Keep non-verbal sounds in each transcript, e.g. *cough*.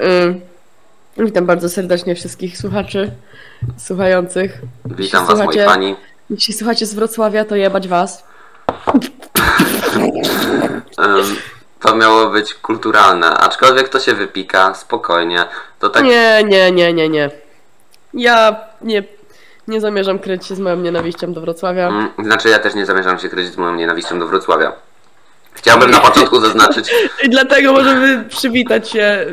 Y, Witam bardzo serdecznie wszystkich słuchaczy, słuchających. Witam was, moi pani. Jeśli słuchacie z Wrocławia, to jebać was. To miało być kulturalne, aczkolwiek to się wypika, spokojnie. To tak Nie, nie, nie, nie, nie. Ja nie, nie zamierzam kryć się z moją nienawiścią do Wrocławia. Mm, Znaczy, ja też nie zamierzam się kryć z moją nienawiścią do Wrocławia. Chciałbym na początku zaznaczyć, I dlatego możemy przywitać się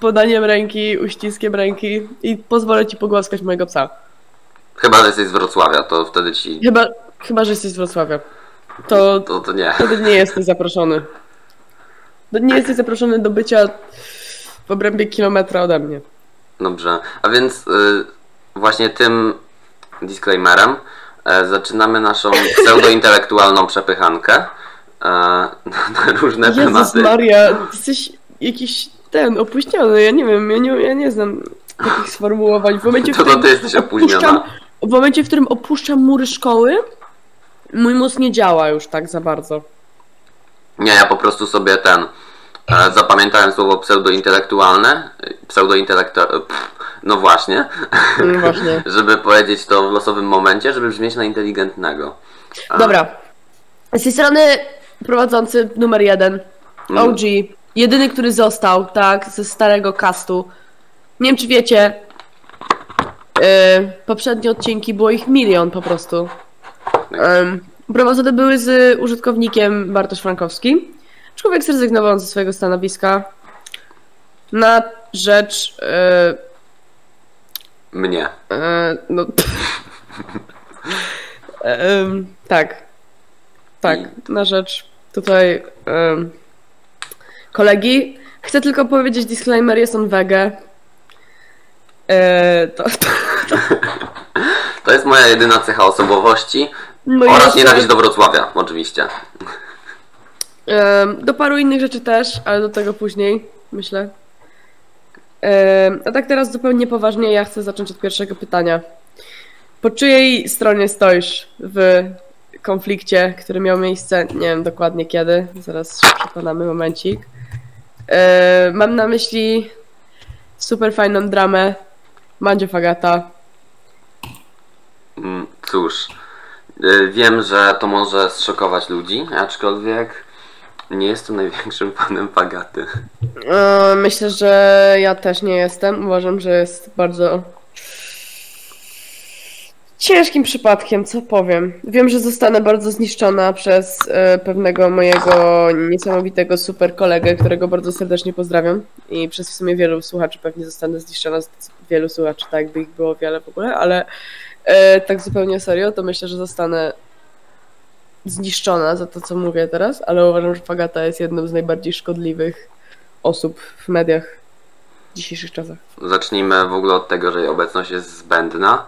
podaniem ręki, uściskiem ręki i pozwolę ci pogłaskać mojego psa. chyba że jesteś z Wrocławia, to wtedy ci. Chyba, chyba że jesteś z Wrocławia. To To, to nie. wtedy nie jesteś zaproszony. Nie jesteś zaproszony do bycia w obrębie kilometra ode mnie. Dobrze. A więc y, właśnie tym disclaimerem e, zaczynamy naszą pseudointelektualną przepychankę na, na różne Jezus tematy. Maria, jesteś jakiś ten, opóźniony, ja nie wiem, ja nie, ja nie znam takich sformułowań. W *laughs* momencie, w To to którym ty jesteś opóźniona. w momencie, w którym opuszczam mury szkoły, mój mózg nie działa już tak za bardzo. Nie, ja po prostu sobie ten. E, zapamiętałem słowo pseudointelektualne. Pseudointelektu... pff, No właśnie. No właśnie. *laughs* żeby powiedzieć to w losowym momencie, żeby brzmieć na inteligentnego. A, Dobra. Z tej strony prowadzący numer jeden, Mm. OG, jedyny, który został, tak, ze starego castu. Nie wiem, czy wiecie, yy, poprzednie odcinki było ich milion po prostu. Um, prowadzone były z użytkownikiem Bartosz Frankowski. Człowiek zrezygnował ze swojego stanowiska na rzecz, yy, Mnie. yy, no, *laughs* tak, tak, na rzecz tutaj em, kolegi. Chcę tylko powiedzieć disclaimer, jest on wege. E, to, to, To jest moja jedyna cecha osobowości no oraz jeszcze, nienawiść do Wrocławia, oczywiście. em, do paru innych rzeczy też, ale do tego później, myślę. Em, a tak teraz zupełnie poważnie, ja chcę zacząć od pierwszego pytania. Po czyjej stronie stoisz w konflikcie, który miał miejsce, nie wiem dokładnie kiedy, zaraz się przekonamy, momencik. E, mam na myśli super fajną dramę Mandzio Fagata. Mm, Cóż, y, wiem, że to może zszokować ludzi, aczkolwiek nie jestem największym *laughs* fanem Pagaty. E, myślę, że ja też nie jestem. Uważam, że jest bardzo ciężkim przypadkiem, co powiem. Wiem, że zostanę bardzo zniszczona przez e, pewnego mojego niesamowitego super kolegę, którego bardzo serdecznie pozdrawiam. I przez w sumie wielu słuchaczy pewnie zostanę zniszczona, z wielu słuchaczy, tak jakby ich było wiele w ogóle, ale e, tak zupełnie serio, to myślę, że zostanę zniszczona za to, co mówię teraz, ale uważam, że Fagata jest jedną z najbardziej szkodliwych osób w mediach w dzisiejszych czasach. Zacznijmy w ogóle od tego, że jej obecność jest zbędna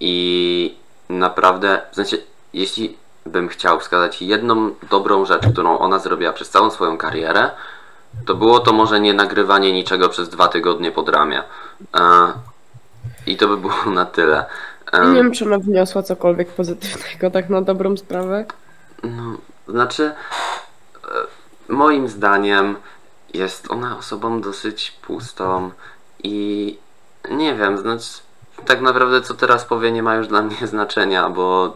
i naprawdę, w sensie, jeśli bym chciał wskazać jedną dobrą rzecz, którą ona zrobiła przez całą swoją karierę, to było to może nie nagrywanie niczego przez dwa tygodnie pod ramię. E, I to by było na tyle. E, Nie wiem, czy ona wniosła cokolwiek pozytywnego, tak na dobrą sprawę. No, znaczy, e, moim zdaniem jest ona osobą dosyć pustą i nie wiem, znaczy, tak naprawdę co teraz powie nie ma już dla mnie *laughs* znaczenia, bo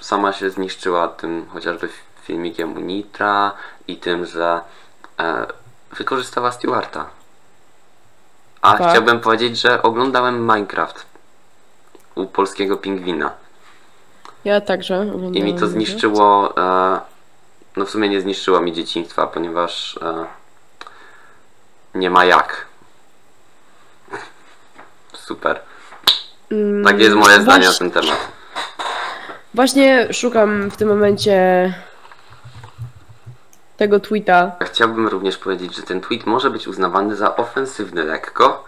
sama się zniszczyła tym chociażby filmikiem u Nitra i tym, że e, wykorzystała Stewarta. A Tak. chciałbym powiedzieć, że oglądałem Minecraft u polskiego pingwina. Ja także. I oglądałam mi to zniszczyło. E, no w sumie nie zniszczyło mi dzieciństwa, ponieważ e, nie ma jak. *laughs* Super. Mm, Takie jest moje zdanie na ten temat. Właśnie szukam w tym momencie tego tweeta. Chciałbym również powiedzieć, że ten tweet może być uznawany za ofensywny lekko.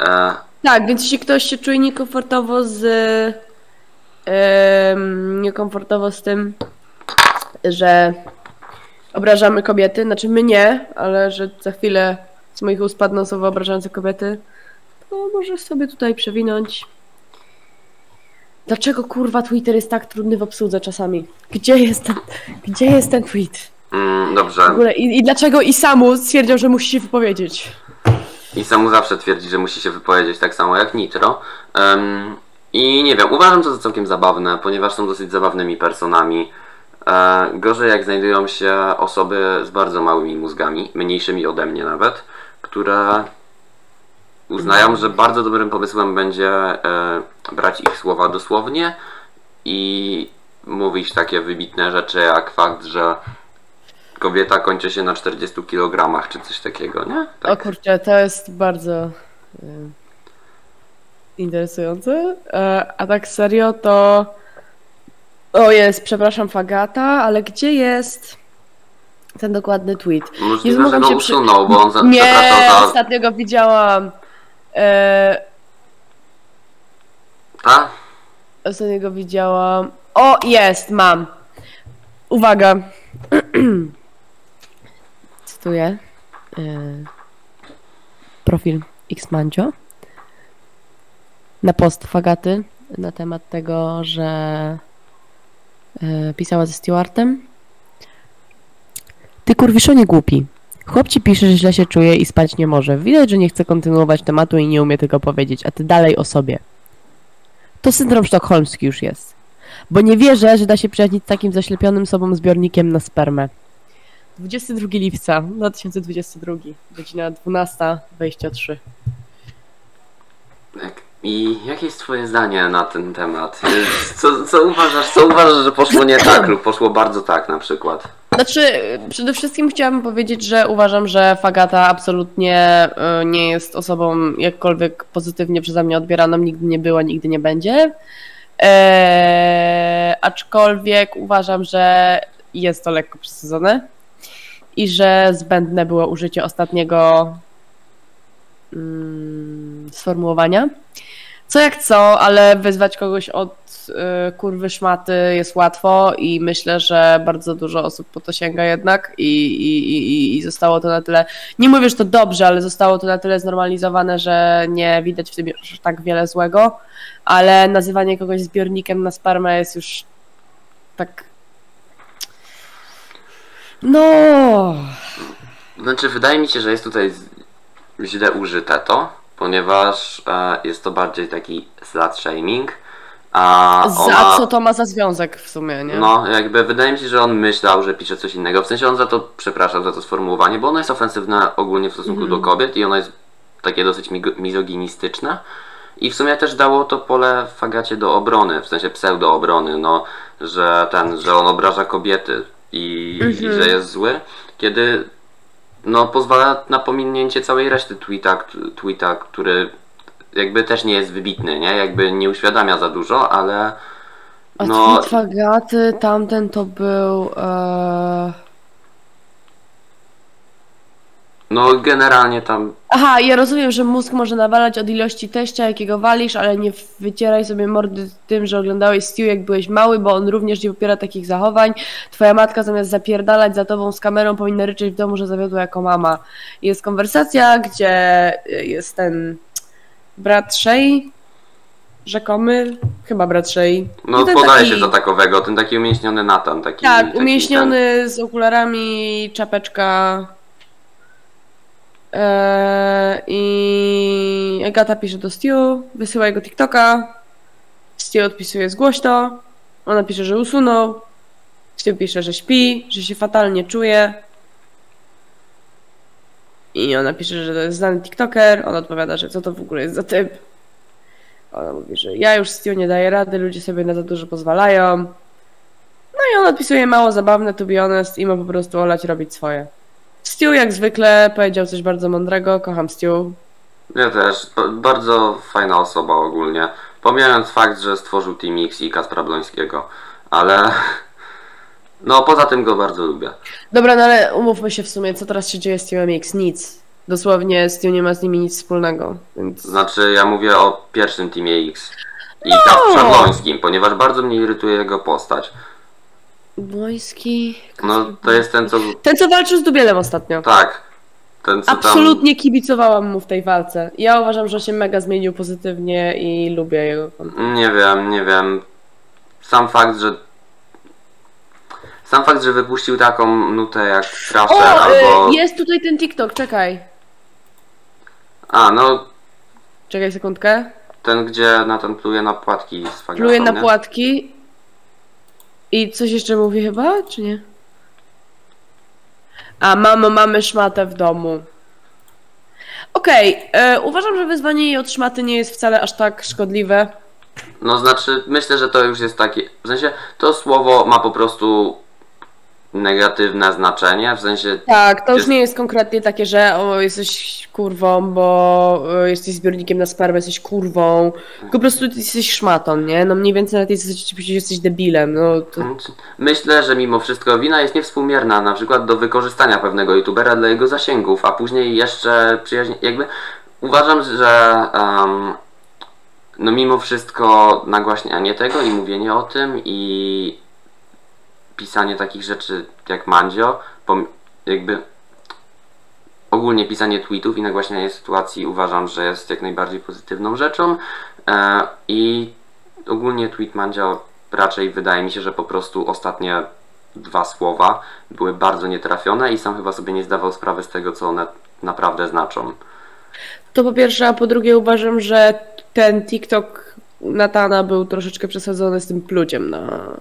E, Tak, więc jeśli ktoś się czuje niekomfortowo z. em, niekomfortowo z tym, że obrażamy kobiety, znaczy my nie, ale że za chwilę z moich ust padną słowa obrażające kobiety, to może sobie tutaj przewinąć. Dlaczego kurwa Twitter jest tak trudny w obsłudze czasami? Gdzie jest ten, gdzie jest ten tweet? mm, W dobrze. ogóle i, i dlaczego Isamu stwierdził, że musi się wypowiedzieć? I Samu zawsze twierdzi, że musi się wypowiedzieć tak samo jak Nitro. Em, I nie wiem, uważam to za całkiem zabawne, ponieważ są dosyć zabawnymi personami. E, gorzej jak znajdują się osoby z bardzo małymi mózgami, mniejszymi ode mnie nawet, które uznają, że bardzo dobrym pomysłem będzie e, brać ich słowa dosłownie i mówić takie wybitne rzeczy jak fakt, że kobieta kończy się na 40 kg czy coś takiego, nie? O kurczę, to jest bardzo y, interesujące. E, a tak serio to. O jest, przepraszam Fagata, ale gdzie jest ten dokładny tweet? Możliwe, że mogłam go się przy- usunął, bo on za, Nie, za... ostatnio go widziałam. E, Ta? ostatnio go widziałam. O, jest, mam. Uwaga. *clears throat* Cytuję. E, profil Xmancio. Na post Fagaty na temat tego, że e, pisała ze Stewartem. Ty kurwiszonie głupi. Chłop ci pisze, że źle się czuje i spać nie może. Widać, że nie chce kontynuować tematu i nie umie tego powiedzieć, a ty dalej o sobie. To syndrom sztokholmski już jest. Bo nie wierzę, że da się przyjaźnić z takim zaślepionym sobą zbiornikiem na spermę. 22 lipca 2022, godzina 12.23. Tak. I jakie jest twoje zdanie na ten temat? Co, co uważasz, co uważasz, że poszło nie tak lub poszło bardzo tak na przykład? Znaczy, przede wszystkim chciałabym powiedzieć, że uważam, że Fagata absolutnie y, nie jest osobą jakkolwiek pozytywnie przeze mnie odbieraną, nigdy nie była, nigdy nie będzie. Eee, aczkolwiek uważam, że jest to lekko przesadzone i że zbędne było użycie ostatniego mm, sformułowania. Co jak co, ale wyzwać kogoś od y, kurwy szmaty jest łatwo i myślę, że bardzo dużo osób po to sięga jednak i, i, i, i zostało to na tyle, nie mówię, że to dobrze, ale zostało to na tyle znormalizowane, że nie widać w tym już tak wiele złego, ale nazywanie kogoś zbiornikiem na spermę jest już tak no. Znaczy, wydaje mi się, że jest tutaj źle użyte to, ponieważ e, jest to bardziej taki slut shaming. A za ona, co to ma za związek w sumie, nie? No, jakby wydaje mi się, że on myślał, że pisze coś innego. W sensie on za to przepraszam za to sformułowanie, bo ono jest ofensywne ogólnie w stosunku Mhm. do kobiet i ono jest takie dosyć mizoginistyczne. I w sumie też dało to pole Fagacie do obrony, w sensie pseudo-obrony, no, że ten, że on obraża kobiety i, i Mhm. że jest zły, kiedy no pozwala na pominięcie całej reszty tweeta, tweeta, który jakby też nie jest wybitny, nie? Jakby nie uświadamia za dużo, ale A no tweet Fagaty, tamten to był... E... no generalnie tam Aha, ja rozumiem, że mózg może nawalać od ilości teścia, jakiego walisz, ale nie wycieraj sobie mordy tym, że oglądałeś Stu jak byłeś mały, bo on również nie popiera takich zachowań. Twoja matka zamiast zapierdalać za tobą z kamerą powinna ryczeć w domu, że zawiodła jako mama. Jest konwersacja, gdzie jest ten brat Shay, rzekomy, chyba brat Shay. No taki- się za takowego, ten taki umięśniony Nathan, taki Tak, taki umieśniony z okularami, czapeczka. Eee, I Agata pisze do Stu, wysyła jego TikToka. Stu odpisuje zgłośno. Ona pisze, że usunął. Stu pisze, że śpi, że się fatalnie czuje. I ona pisze, że to jest znany TikToker. On odpowiada, że co to w ogóle jest za typ. Ona mówi, że ja już Stu nie daję rady, ludzie sobie na za dużo pozwalają. No i on odpisuje mało zabawne, to be honest, i ma po prostu olać robić swoje. Stu jak zwykle powiedział coś bardzo mądrego, kocham Stu. Ja też, b- bardzo fajna osoba ogólnie. Pomijając fakt, że stworzył Team X i Kaspra Blońskiego, ale *laughs* no poza tym go bardzo lubię. Dobra, no ale umówmy się w sumie, co teraz się dzieje z Teamem X? Nic. Dosłownie Stu nie ma z nimi nic wspólnego, więc... Znaczy ja mówię o pierwszym Teamie X i No! Kasprze Blońskim, ponieważ bardzo mnie irytuje jego postać. Błoński... No to jest ten co... Ten, co walczył z Dubielem ostatnio. Tak. Ten co tam... Absolutnie kibicowałam mu w tej walce. Ja uważam, że się mega zmienił pozytywnie i lubię jego kontent. Nie wiem, nie wiem. Sam fakt, że. Sam fakt, że wypuścił taką nutę jak Thrasher O, albo. y, jest tutaj ten TikTok, czekaj. A, no Czekaj sekundkę. ten, gdzie Nathan pluje na płatki z Pluje na nie? płatki. I coś jeszcze mówi chyba, czy nie? A, mamo, mamy szmatę w domu. Okej, e, uważam, że wyzwanie jej od szmaty nie jest wcale aż tak szkodliwe. No znaczy, myślę, że to już jest takie. W sensie, to słowo ma po prostu negatywne znaczenie. W sensie, Tak, to już nie jest konkretnie takie, że o, jesteś kurwą, bo e, jesteś zbiornikiem na spermę, jesteś kurwą. Tylko po prostu jesteś szmatą, nie? No mniej więcej nawet jesteś, jesteś debilem, no to... myślę, że mimo wszystko wina jest niewspółmierna, na przykład do wykorzystania pewnego youtubera dla jego zasięgów, a później jeszcze przyjaźnie. Jakby uważam, że. em, no mimo wszystko nagłaśnianie tego i mówienie o tym i pisanie takich rzeczy jak Mandzio, jakby ogólnie pisanie tweetów i nagłaśnianie sytuacji uważam, że jest jak najbardziej pozytywną rzeczą e, i ogólnie tweet Mandzio raczej wydaje mi się, że po prostu ostatnie dwa słowa były bardzo nietrafione i sam chyba sobie nie zdawał sprawy z tego, co one naprawdę znaczą. To po pierwsze, a po drugie uważam, że ten TikTok Natana był troszeczkę przesadzony z tym pluciem na...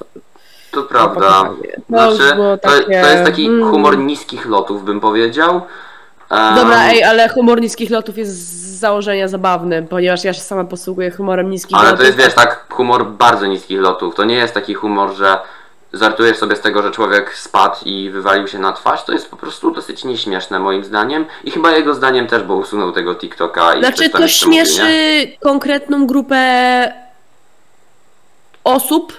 To prawda. już Znaczy, to, takie, to jest taki mm. humor niskich lotów, bym powiedział. Em, Dobra, ej, ale humor niskich lotów jest z założenia zabawny, ponieważ ja się sama posługuję humorem niskich Ale lotów. to jest, wiesz, tak, humor bardzo niskich lotów. To nie jest taki humor, że żartujesz sobie z tego, że człowiek spadł i wywalił się na twarz. To jest po prostu dosyć nieśmieszne, moim zdaniem. I chyba jego zdaniem też, bo usunął tego TikToka i Znaczy to śmieszy konkretną grupę osób.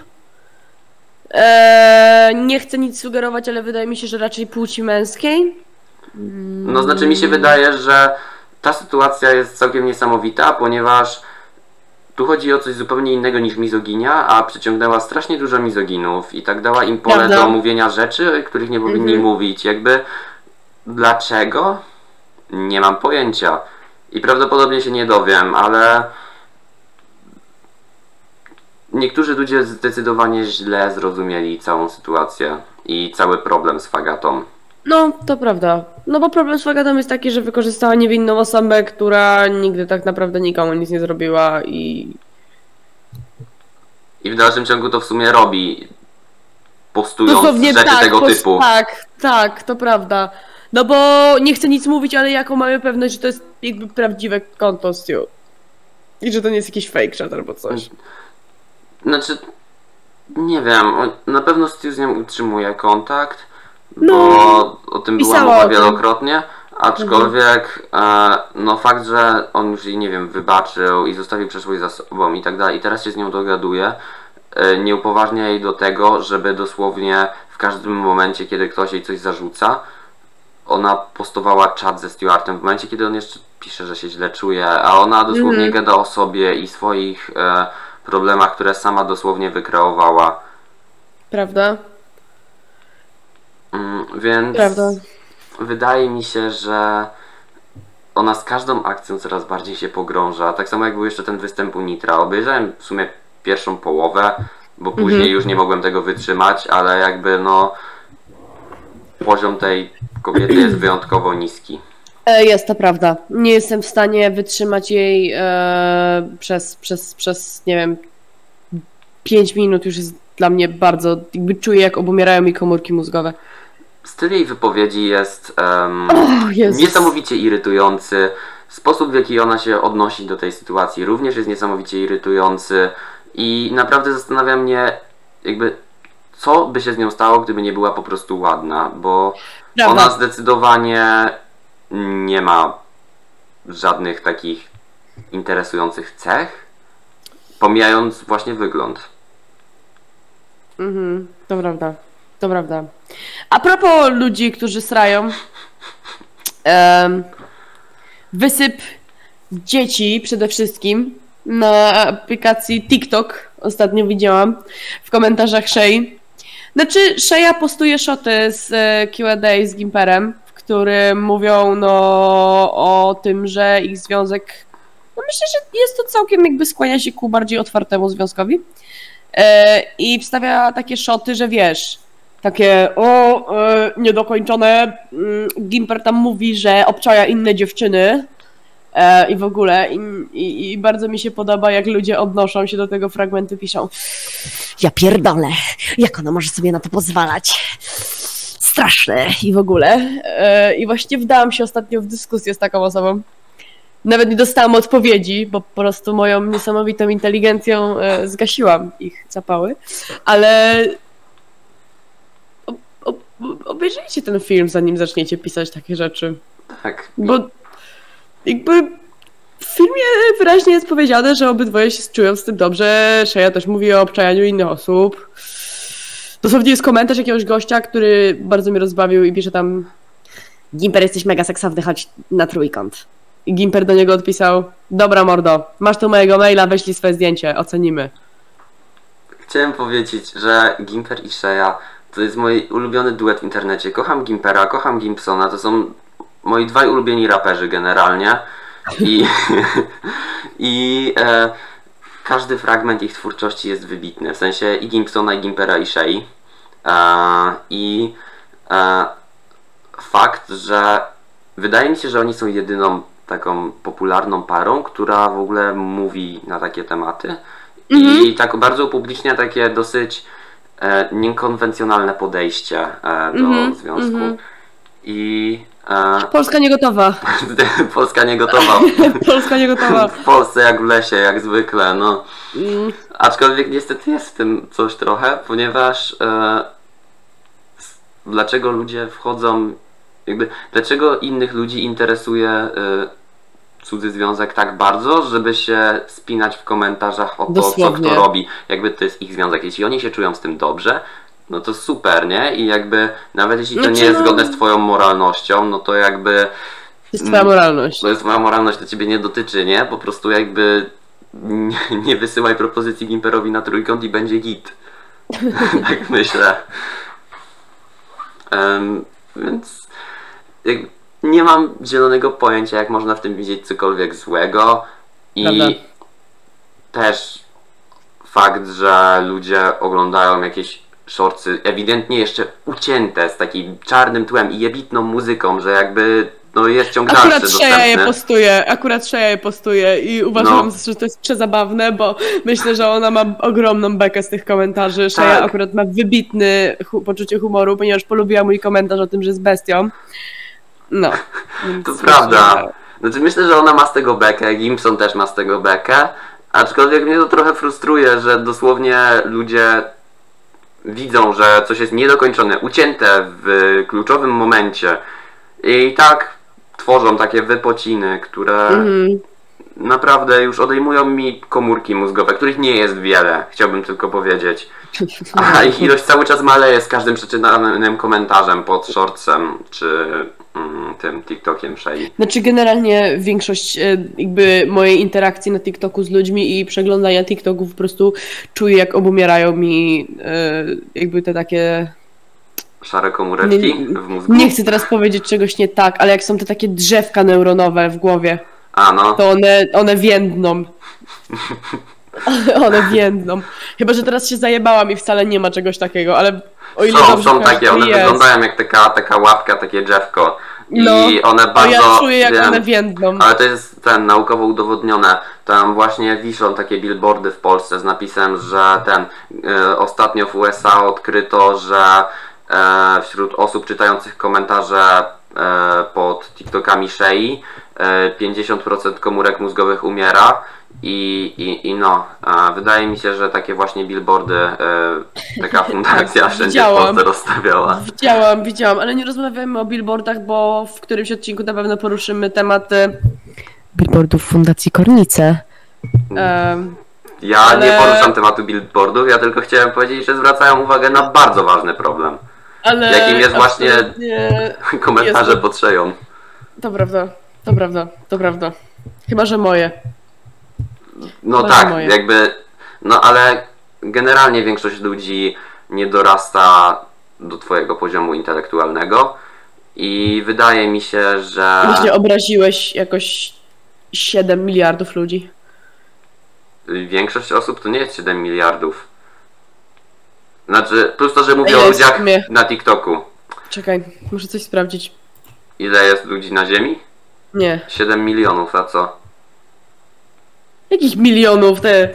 Eee, nie chcę nic sugerować, ale wydaje mi się, że raczej płci męskiej. No, znaczy mi się wydaje, że ta sytuacja jest całkiem niesamowita, ponieważ tu chodzi o coś zupełnie innego niż mizoginia, a przyciągnęła strasznie dużo mizoginów i tak dała im pole Prawda. do mówienia rzeczy, których nie powinni Mhm. mówić. Jakby dlaczego? Nie mam pojęcia. I prawdopodobnie się nie dowiem, ale niektórzy ludzie zdecydowanie źle zrozumieli całą sytuację i cały problem z fagatą. No, to prawda. No bo problem z Fagatą jest taki, że wykorzystała niewinną osobę, która nigdy tak naprawdę nikomu nic nie zrobiła i... I w dalszym ciągu to w sumie robi, postując Dosłownie rzeczy tak, tego typu. Tak, tak, to prawda. No bo nie chcę nic mówić, ale jaką mamy pewność, że to jest jakby prawdziwe konto Stu. I że to nie jest jakiś fake chat albo coś. Znaczy, nie wiem, na pewno z nią utrzymuje kontakt, No, bo o tym była mowa wielokrotnie, aczkolwiek e, no fakt, że on już jej, nie wiem, wybaczył i zostawił przeszłość za sobą i tak dalej i teraz się z nią dogaduje, e, nie upoważnia jej do tego, żeby dosłownie w każdym momencie, kiedy ktoś jej coś zarzuca, ona postowała czat ze Stewartem w momencie, kiedy on jeszcze pisze, że się źle czuje, a ona dosłownie Mhm. gada o sobie i swoich e, problemach, które sama dosłownie wykreowała. Prawda? Mm, więc Prawda. wydaje mi się, że ona z każdą akcją coraz bardziej się pogrąża. Tak samo jak był jeszcze ten występ u Nitra. Obejrzałem w sumie pierwszą połowę, bo później Mhm. już nie mogłem tego wytrzymać, ale jakby no poziom tej kobiety jest wyjątkowo niski. E, Jest to prawda. Nie jestem w stanie wytrzymać jej e, przez, przez, przez, nie wiem, 5 minut już jest dla mnie bardzo, jakby czuję jak obumierają mi komórki mózgowe. Styl jej wypowiedzi jest em, O, Jezus. niesamowicie irytujący. Sposób, w jaki ona się odnosi do tej sytuacji, również jest niesamowicie irytujący. I naprawdę zastanawia mnie, jakby, co by się z nią stało, gdyby nie była po prostu ładna, bo ona zdecydowanie nie ma żadnych takich interesujących cech, pomijając właśnie wygląd. Mhm, to prawda. To prawda. A propos ludzi, którzy srają. wysyp dzieci przede wszystkim na aplikacji TikTok. Ostatnio widziałam w komentarzach Shea. Znaczy, Shea postuje szoty z e, Q&A z Gimperem, w którym mówią no, o tym, że ich związek. No myślę, że jest to całkiem jakby skłania się ku bardziej otwartemu związkowi. E, I wstawia takie szoty, że wiesz, takie o, e, niedokończone. mm, Gimper tam mówi, że obczaja inne dziewczyny. E, I w ogóle, i, i, i bardzo mi się podoba, jak ludzie odnoszą się do tego fragmentu, piszą ja pierdolę, jak ona może sobie na to pozwalać? Straszne i w ogóle. E, I właśnie wdałam się ostatnio w dyskusję z taką osobą. Nawet nie dostałam odpowiedzi, bo po prostu moją niesamowitą inteligencją e, zgasiłam ich zapały, ale ob, ob, obejrzyjcie ten film, zanim zaczniecie pisać takie rzeczy. Tak. Bo jakby w filmie wyraźnie jest powiedziane, że obydwoje się czują z tym dobrze. Shea też mówi o obczajaniu innych osób. Dosłownie jest komentarz jakiegoś gościa, który bardzo mnie rozbawił i pisze tam Gimper, jesteś mega seksowny, chodź na trójkąt. I Gimper do niego odpisał Dobra mordo, masz tu mojego maila, weźlij swoje zdjęcie, ocenimy. Chciałem powiedzieć, że Gimper i Shea to jest mój ulubiony duet w internecie. Kocham Gimpera, kocham Gimpsona, to są moi dwaj ulubieni raperzy generalnie. I, *laughs* i e, każdy fragment ich twórczości jest wybitny. W sensie i Gimpsona, i Gimpera, i Shea. E, I e, fakt, że wydaje mi się, że oni są jedyną taką popularną parą, która w ogóle mówi na takie tematy. I tak bardzo upublicznia takie dosyć e, niekonwencjonalne podejście e, do Mhm, związku. mhm. I Polska nie gotowa. *laughs* Polska nie gotowa. *laughs* Polska nie gotowa. W Polsce jak w lesie, jak zwykle, no. Mm, Aczkolwiek niestety jest w tym coś trochę, ponieważ e, dlaczego ludzie wchodzą, jakby, dlaczego innych ludzi interesuje e, cudzy związek tak bardzo, żeby się spinać w komentarzach o to, Dosłownie. co kto robi, jakby to jest ich związek. Jeśli oni się czują z tym dobrze, no to super, nie? I jakby nawet jeśli to Znaczy, nie jest no- zgodne z twoją moralnością, no to jakby To jest twoja moralność. to jest twoja moralność, to ciebie nie dotyczy, nie? Po prostu jakby nie, nie wysyłaj propozycji Gimperowi na trójkąt i będzie git. *laughs* tak myślę. Em, więc jak, nie mam zielonego pojęcia, jak można w tym widzieć cokolwiek złego. I Prawda. też fakt, że ludzie oglądają jakieś shortsy ewidentnie jeszcze ucięte z takim czarnym tłem i jebitną muzyką, że jakby no jest ciąg dalszy Akurat Shea je postuje, akurat Shea je postuje i uważam, No. że to jest przezabawne, bo myślę, że ona ma ogromną bekę z tych komentarzy. Shea Tak. akurat ma wybitny hu- poczucie humoru, ponieważ polubiła mój komentarz o tym, że jest bestią. No. *laughs* To prawda. że- Znaczy myślę, że ona ma z tego bekę, Gimson też ma z tego bekę, aczkolwiek mnie to trochę frustruje, że dosłownie ludzie widzą, że coś jest niedokończone, ucięte w kluczowym momencie i tak tworzą takie wypociny, które Mhm. naprawdę już odejmują mi komórki mózgowe, których nie jest wiele, chciałbym tylko powiedzieć. *laughs* A ich ilość cały czas maleje z każdym przeczytanym komentarzem pod shortsem czy tym TikTokiem Shei. Znaczy generalnie większość e, jakby mojej interakcji na TikToku z ludźmi i przeglądania TikToków po prostu czuję jak obumierają mi e, jakby te takie Szare komóreczki Nie- w mózgu. Nie chcę teraz powiedzieć czegoś nie tak, ale jak są te takie drzewka neuronowe w głowie, A no, to one, one więdną. *laughs* one więdną. Chyba, że teraz się zajebałam i wcale nie ma czegoś takiego, ale o ile są, są takie, one jest. wyglądają jak taka, taka łapka, takie drzewko. I No, one To bardzo. ja czuję jak wiem, one więdną. Ale to jest ten naukowo udowodnione. Tam właśnie wiszą takie billboardy w Polsce z napisem, że ten e, ostatnio w USA odkryto, że e, wśród osób czytających komentarze e, pod TikTokami Shei 50% komórek mózgowych umiera. I, i, i no, e, wydaje mi się, że takie właśnie billboardy e, taka *laughs* fundacja Tak, wszędzie w widziałam. Polsce rozstawiała. Widziałam, widziałam, ale nie rozmawiamy o billboardach, bo w którymś odcinku na pewno poruszymy temat e, billboardów Fundacji Kornice. Em, Ja Ale- nie poruszam tematu billboardów, ja tylko chciałem powiedzieć, że zwracają uwagę na bardzo ważny problem. ale Jakim jest właśnie- *laughs* Komentarze Jest pod szeją. To prawda, to prawda, to prawda. Chyba, że moje. No Bardzo tak, moje. jakby, no ale generalnie większość ludzi nie dorasta do twojego poziomu intelektualnego i wydaje mi się, że Właśnie obraziłeś jakoś 7 miliardów ludzi. większość osób to nie jest 7 miliardów. Znaczy, plus to, że mówię o jest w ludziach sumie? na TikToku. Czekaj, muszę coś sprawdzić. Ile jest ludzi na Ziemi? Nie. 7 milionów, a co? Jakich milionów, te?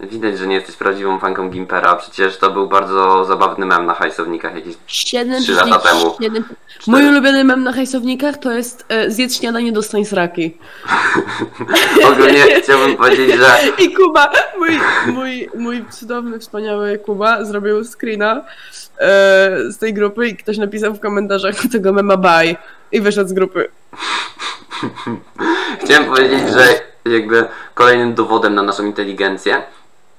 Widać, że nie jesteś prawdziwą fanką Gimpera, przecież to był bardzo zabawny mem na hajsownikach jakieś 7 Trzy lata temu. Mój cztery. ulubiony mem na hajsownikach to jest e, zjedz śniadanie, dostań sraki. *laughs* Ogólnie chciałbym powiedzieć, że I Kuba, mój, mój, mój cudowny, wspaniały Kuba zrobił screena z tej grupy i ktoś napisał w komentarzach *laughs* tego mema bye i wyszedł z grupy. *laughs* Chciałem powiedzieć, że jakby kolejnym dowodem na naszą inteligencję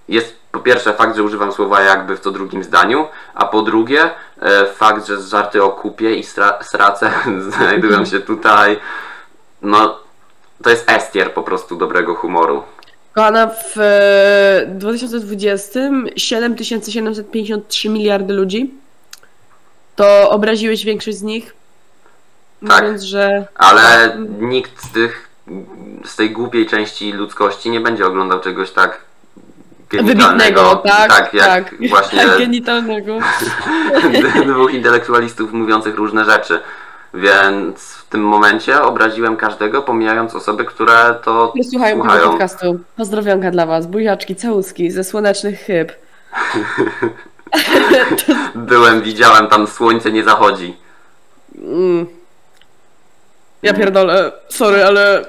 jest po pierwsze fakt, że używam słowa jakby w co drugim zdaniu, a po drugie e, fakt, że żarty o kupie i stra- srace *laughs* znajdują się tutaj. No, to jest estier po prostu dobrego humoru. Kochana, w e, 2020 7753 miliardy ludzi. To obraziłeś większość z nich. Tak. Mówiąc, że Ale nikt z tych, z tej głupiej części ludzkości nie będzie oglądał czegoś tak wybitnego, genitalnego. tak? tak jak *laughs* właśnie Tak, *laughs* genitalnego. *laughs* dwóch intelektualistów mówiących różne rzeczy. Więc w tym momencie obraziłem każdego, pomijając osoby, które to Nie słuchają tego słuchają. podcastu. Pozdrowionka dla was. Buziaczki, całuski ze słonecznych chyb. *laughs* Byłem, widziałem, tam słońce nie zachodzi. Mm. Ja pierdolę, sorry, ale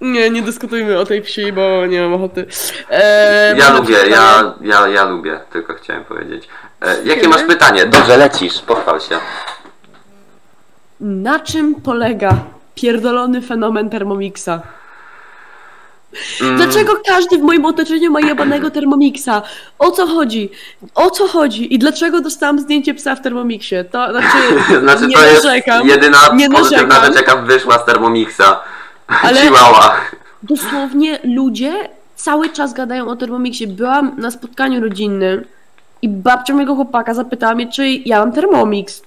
nie, nie dyskutujmy o tej wsi, bo nie mam ochoty. Eee, Ja lubię, pytanie. ja, ja, ja lubię, tylko chciałem powiedzieć. E, jakie masz pytanie? Dobrze, lecisz, pochwal się. Na czym polega pierdolony fenomen Thermomixa? Mm, Dlaczego każdy w moim otoczeniu ma jebanego Thermomixa? O co chodzi? O co chodzi? I dlaczego dostałam zdjęcie psa w Thermomixie? To znaczy, *laughs* Znaczy nie to jest narzekam, jedyna nie pozytywna rzecz, jaka wyszła z Thermomixa. *laughs* Ale- Chihuahua. dosłownie ludzie cały czas gadają o Thermomixie. Byłam na spotkaniu rodzinnym i babcia mojego chłopaka zapytała mnie, czy ja mam Thermomix.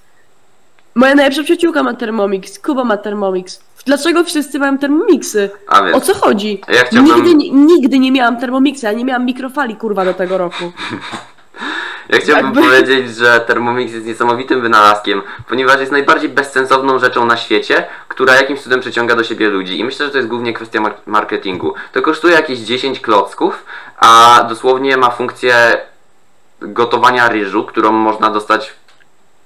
Moja najlepsza przyjaciółka ma Thermomix, Kuba ma Thermomix. Dlaczego wszyscy mają Thermomixy? A więc, O co chodzi? ja chciałbym, Nigdy, nie- nigdy nie miałam Thermomixa, ja nie miałam mikrofali, kurwa, do tego roku. *laughs* ja chciałbym jakby- powiedzieć, że Thermomix jest niesamowitym wynalazkiem, ponieważ jest najbardziej bezsensowną rzeczą na świecie, która jakimś cudem przyciąga do siebie ludzi. I myślę, że to jest głównie kwestia mar- marketingu. To kosztuje jakieś 10 klocków, a dosłownie ma funkcję gotowania ryżu, którą można dostać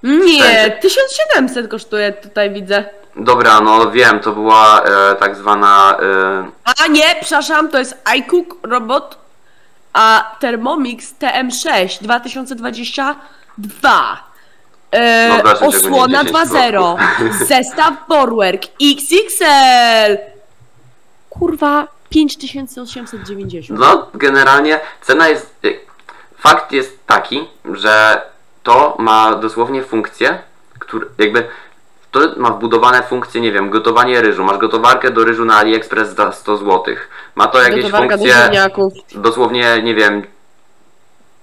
Nie, Wszędzie. 1700 kosztuje, tutaj widzę. Dobra, no wiem, to była e, tak zwana. E, A nie, przepraszam, to jest iCook Robot, a Thermomix TM6 2022. E, No, nie osłona 10 2.0. *laughs* Zestaw Borwork XXL. Kurwa, 5890. no, generalnie cena jest. e, Fakt jest taki, że to ma dosłownie funkcję, który jakby. To ma wbudowane funkcje, nie wiem, gotowanie ryżu. Masz gotowarkę do ryżu na AliExpress za 100 zł. Ma to jakieś Gotowarka do funkcje. ziemniaków. dosłownie, nie wiem,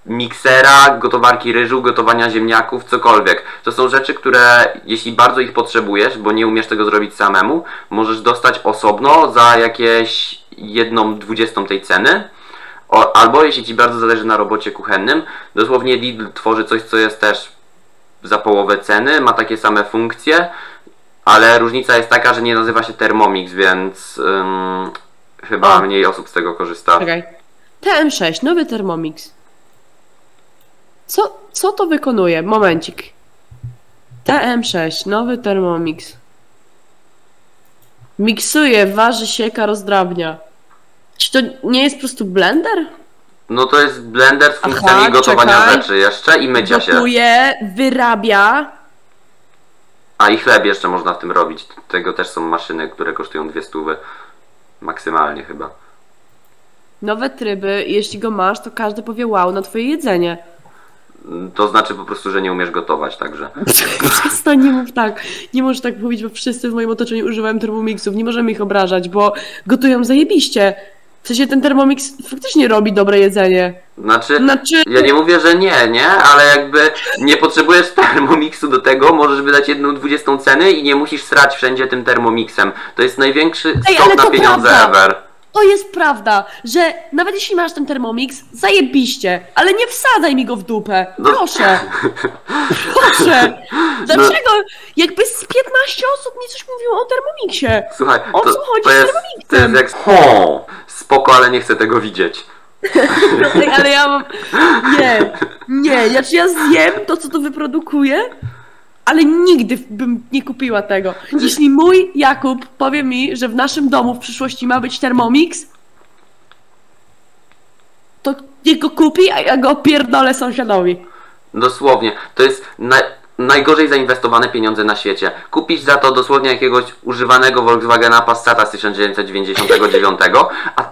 miksera, gotowarki ryżu, gotowania ziemniaków, cokolwiek. To są rzeczy, które jeśli bardzo ich potrzebujesz, bo nie umiesz tego zrobić samemu, możesz dostać osobno za jakieś jedną dwudziestą tej ceny. O, albo jeśli ci bardzo zależy na robocie kuchennym, dosłownie Lidl tworzy coś, co jest też za połowę ceny, ma takie same funkcje, ale różnica jest taka, że nie nazywa się Thermomix, więc ym, chyba O. mniej osób z tego korzysta. Czekaj. TM6, nowy Thermomix. Co, co to wykonuje? Momencik. TM6, nowy Thermomix. Miksuje, waży, sieka, rozdrabnia. Czy to nie jest po prostu blender? No to jest blender z Aha, funkcjami gotowania czekaj. rzeczy jeszcze i mycia się. Gotuje, wyrabia. A i chleb jeszcze można w tym robić. Tego też są maszyny, które kosztują dwie stówy. Maksymalnie chyba. Nowe tryby. Jeśli go masz, to każdy powie wow na twoje jedzenie. To znaczy po prostu, że nie umiesz gotować, także. Przestań, *laughs* nie mów tak. Nie możesz tak mówić, bo wszyscy w moim otoczeniu używają Thermomixów. Nie możemy ich obrażać, bo gotują zajebiście. W sensie ten Thermomix faktycznie robi dobre jedzenie. Znaczy, Znaczy, ja nie mówię, że nie, nie, ale jakby nie potrzebujesz *laughs* termomixu do tego, możesz wydać jedną dwudziestą ceny i nie musisz srać wszędzie tym termomixem. To jest największy Ej, ale na pieniądze prawda. ever. To jest prawda, że nawet jeśli masz ten Thermomix, zajebiście, ale nie wsadzaj mi go w dupę. No. Proszę. Proszę. Dlaczego? Jakby z 15 osób mi coś mówiło o Thermomixie. Słuchaj, O to, co chodzi to, z jest, to Thermomixem? jest jak... O, spoko, ale nie chcę tego widzieć. Ej, *laughs* ale ja mam... Nie, nie, znaczy ja zjem to, co to wyprodukuje, ale nigdy bym nie kupiła tego. Jeśli mój Jakub powie mi, że w naszym domu w przyszłości ma być Thermomix, to niech go kupi, a ja go opierdolę sąsiadowi. Dosłownie. To jest naj, najgorzej zainwestowane pieniądze na świecie. Kupić za to dosłownie jakiegoś używanego Volkswagena Passata z 1999, a,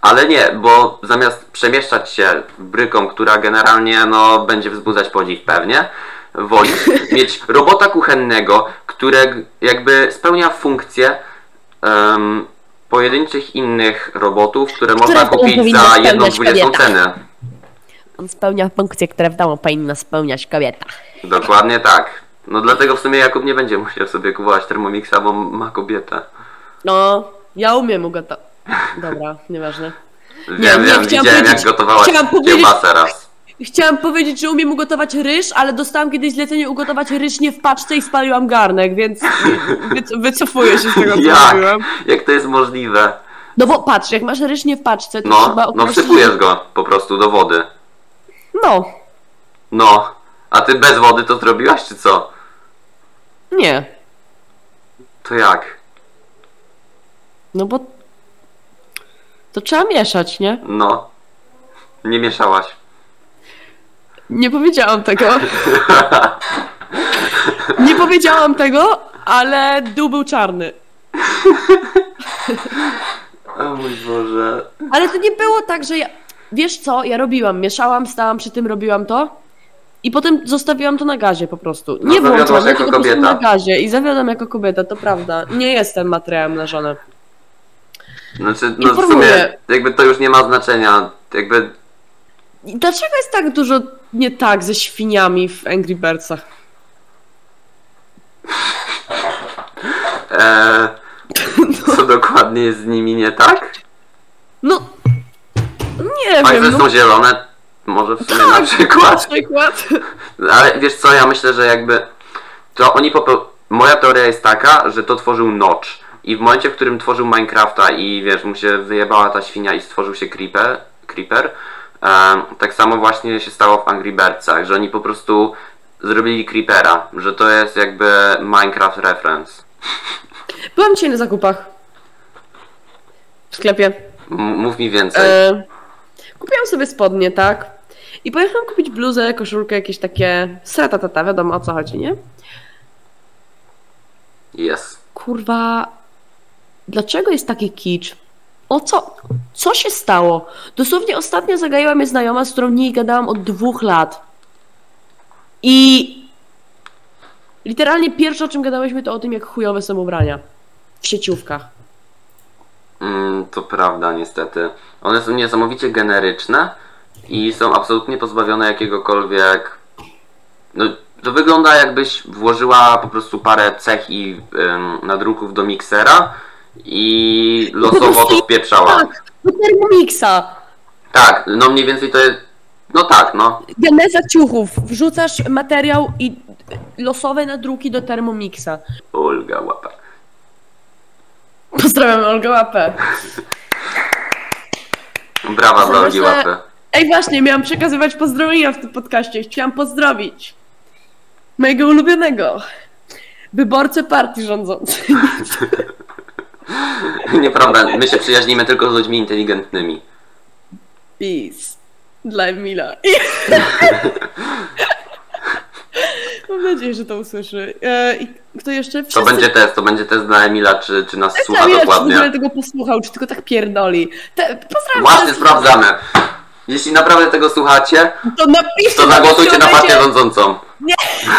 ale nie, bo zamiast przemieszczać się bryką, która generalnie no, będzie wzbudzać podziw pewnie, wolisz mieć robota kuchennego, które jakby spełnia funkcję em, pojedynczych innych robotów, które można to kupić za jedną dwudziestą cenę. On spełnia funkcje, które w domu powinna spełniać kobieta. Dokładnie tak. No dlatego w sumie Jakub nie będzie musiał sobie kupować Thermomixa, bo ma kobietę. No, ja umiem ugotować. Dobra, nieważne. Wiem, nie, wiem, chciałam widziałem jak powiedzieć- gotowałaś chciałam powiedzieć- kiełbasę raz. Chciałam powiedzieć, że umiem ugotować ryż, ale dostałam kiedyś zlecenie ugotować ryż nie w paczce i spaliłam garnek, więc wyc- wycofuję się z tego, co *laughs* Jak? mówiłam. Jak to jest możliwe? No bo patrz, jak masz ryż nie w paczce, to No, trzeba no określić- wsypujesz go po prostu do wody. No, No. A ty bez wody to zrobiłaś, czy co? nie. To jak? No bo to trzeba mieszać, nie? No. Nie mieszałaś. Nie powiedziałam tego. Nie powiedziałam tego, ale dół był czarny. O mój Boże. Ale to nie było tak, że ja. Wiesz co, ja robiłam, mieszałam, stałam przy tym, robiłam to. I potem zostawiłam to na gazie po prostu. No, Nie zawiodłaś włączam, jako tylko po prostu na gazie. I zawiodam jako kobieta, to prawda. Nie jestem materiałem na żonę. Znaczy, no w sumie jakby to już nie ma znaczenia. Jakby dlaczego jest tak dużo nie tak ze świniami w Angry Birdsach? e, co dokładnie jest z nimi nie tak? No. Nie Fakt, wiem. że No, są zielone. Może w sumie na Tak, na przykład. przykład. Ale wiesz co, ja myślę, że jakby to oni popeł... Moja teoria jest taka, że to tworzył Notch. I w momencie, w którym tworzył Minecrafta i wiesz, mu się wyjebała ta świnia i stworzył się Creeper, creeper tak samo właśnie się stało w Angry Birdsach, że oni po prostu zrobili Creepera, że to jest jakby Minecraft reference. Byłam dzisiaj na zakupach. W sklepie. M- mów mi więcej. E, kupiłam sobie spodnie, tak? I pojechałam kupić bluzę, koszulkę, jakieś takie seta tata, wiadomo o co chodzi, nie? Jest. Kurwa, dlaczego jest taki kicz? O co? Co się stało? Dosłownie ostatnio zagaiła mnie znajoma, z którą nie gadałam od dwóch lat. I literalnie pierwsze o czym gadałyśmy to o tym, jak chujowe są ubrania. W sieciówkach. Mm, to prawda, niestety. One są niesamowicie generyczne i są absolutnie pozbawione jakiegokolwiek. No, to wygląda jakbyś włożyła po prostu parę cech i ym, nadruków do miksera i losowo to wpieprzała. Tak, do Thermomixa. Tak, no mniej więcej to jest. No tak, no. Geneza ciuchów. Wrzucasz materiał i losowe nadruki do Thermomixa. Olga łapa. Pozdrawiam Olgę Łapę. Brawa dla Olgi łapy. Ej, właśnie, miałam przekazywać pozdrowienia w tym podcaście. Chciałam pozdrowić mojego ulubionego wyborcę partii rządzącej. *laughs* *laughs* Nieprawda, my się przyjaźnimy tylko z ludźmi inteligentnymi. Peace. Dla Emila. *laughs* Mam nadzieję, że to usłyszy. E, I kto jeszcze? To będzie test, to będzie test dla Emila, czy, czy nas słucha Emila, czy w dokładnie. tego posłuchał, czy tylko tak pierdoli. Te, pozdrawiam Właśnie sprawdzamy. Jeśli naprawdę tego słuchacie, To napiszcie to zagłosujcie na partię do mnie- rządzącą.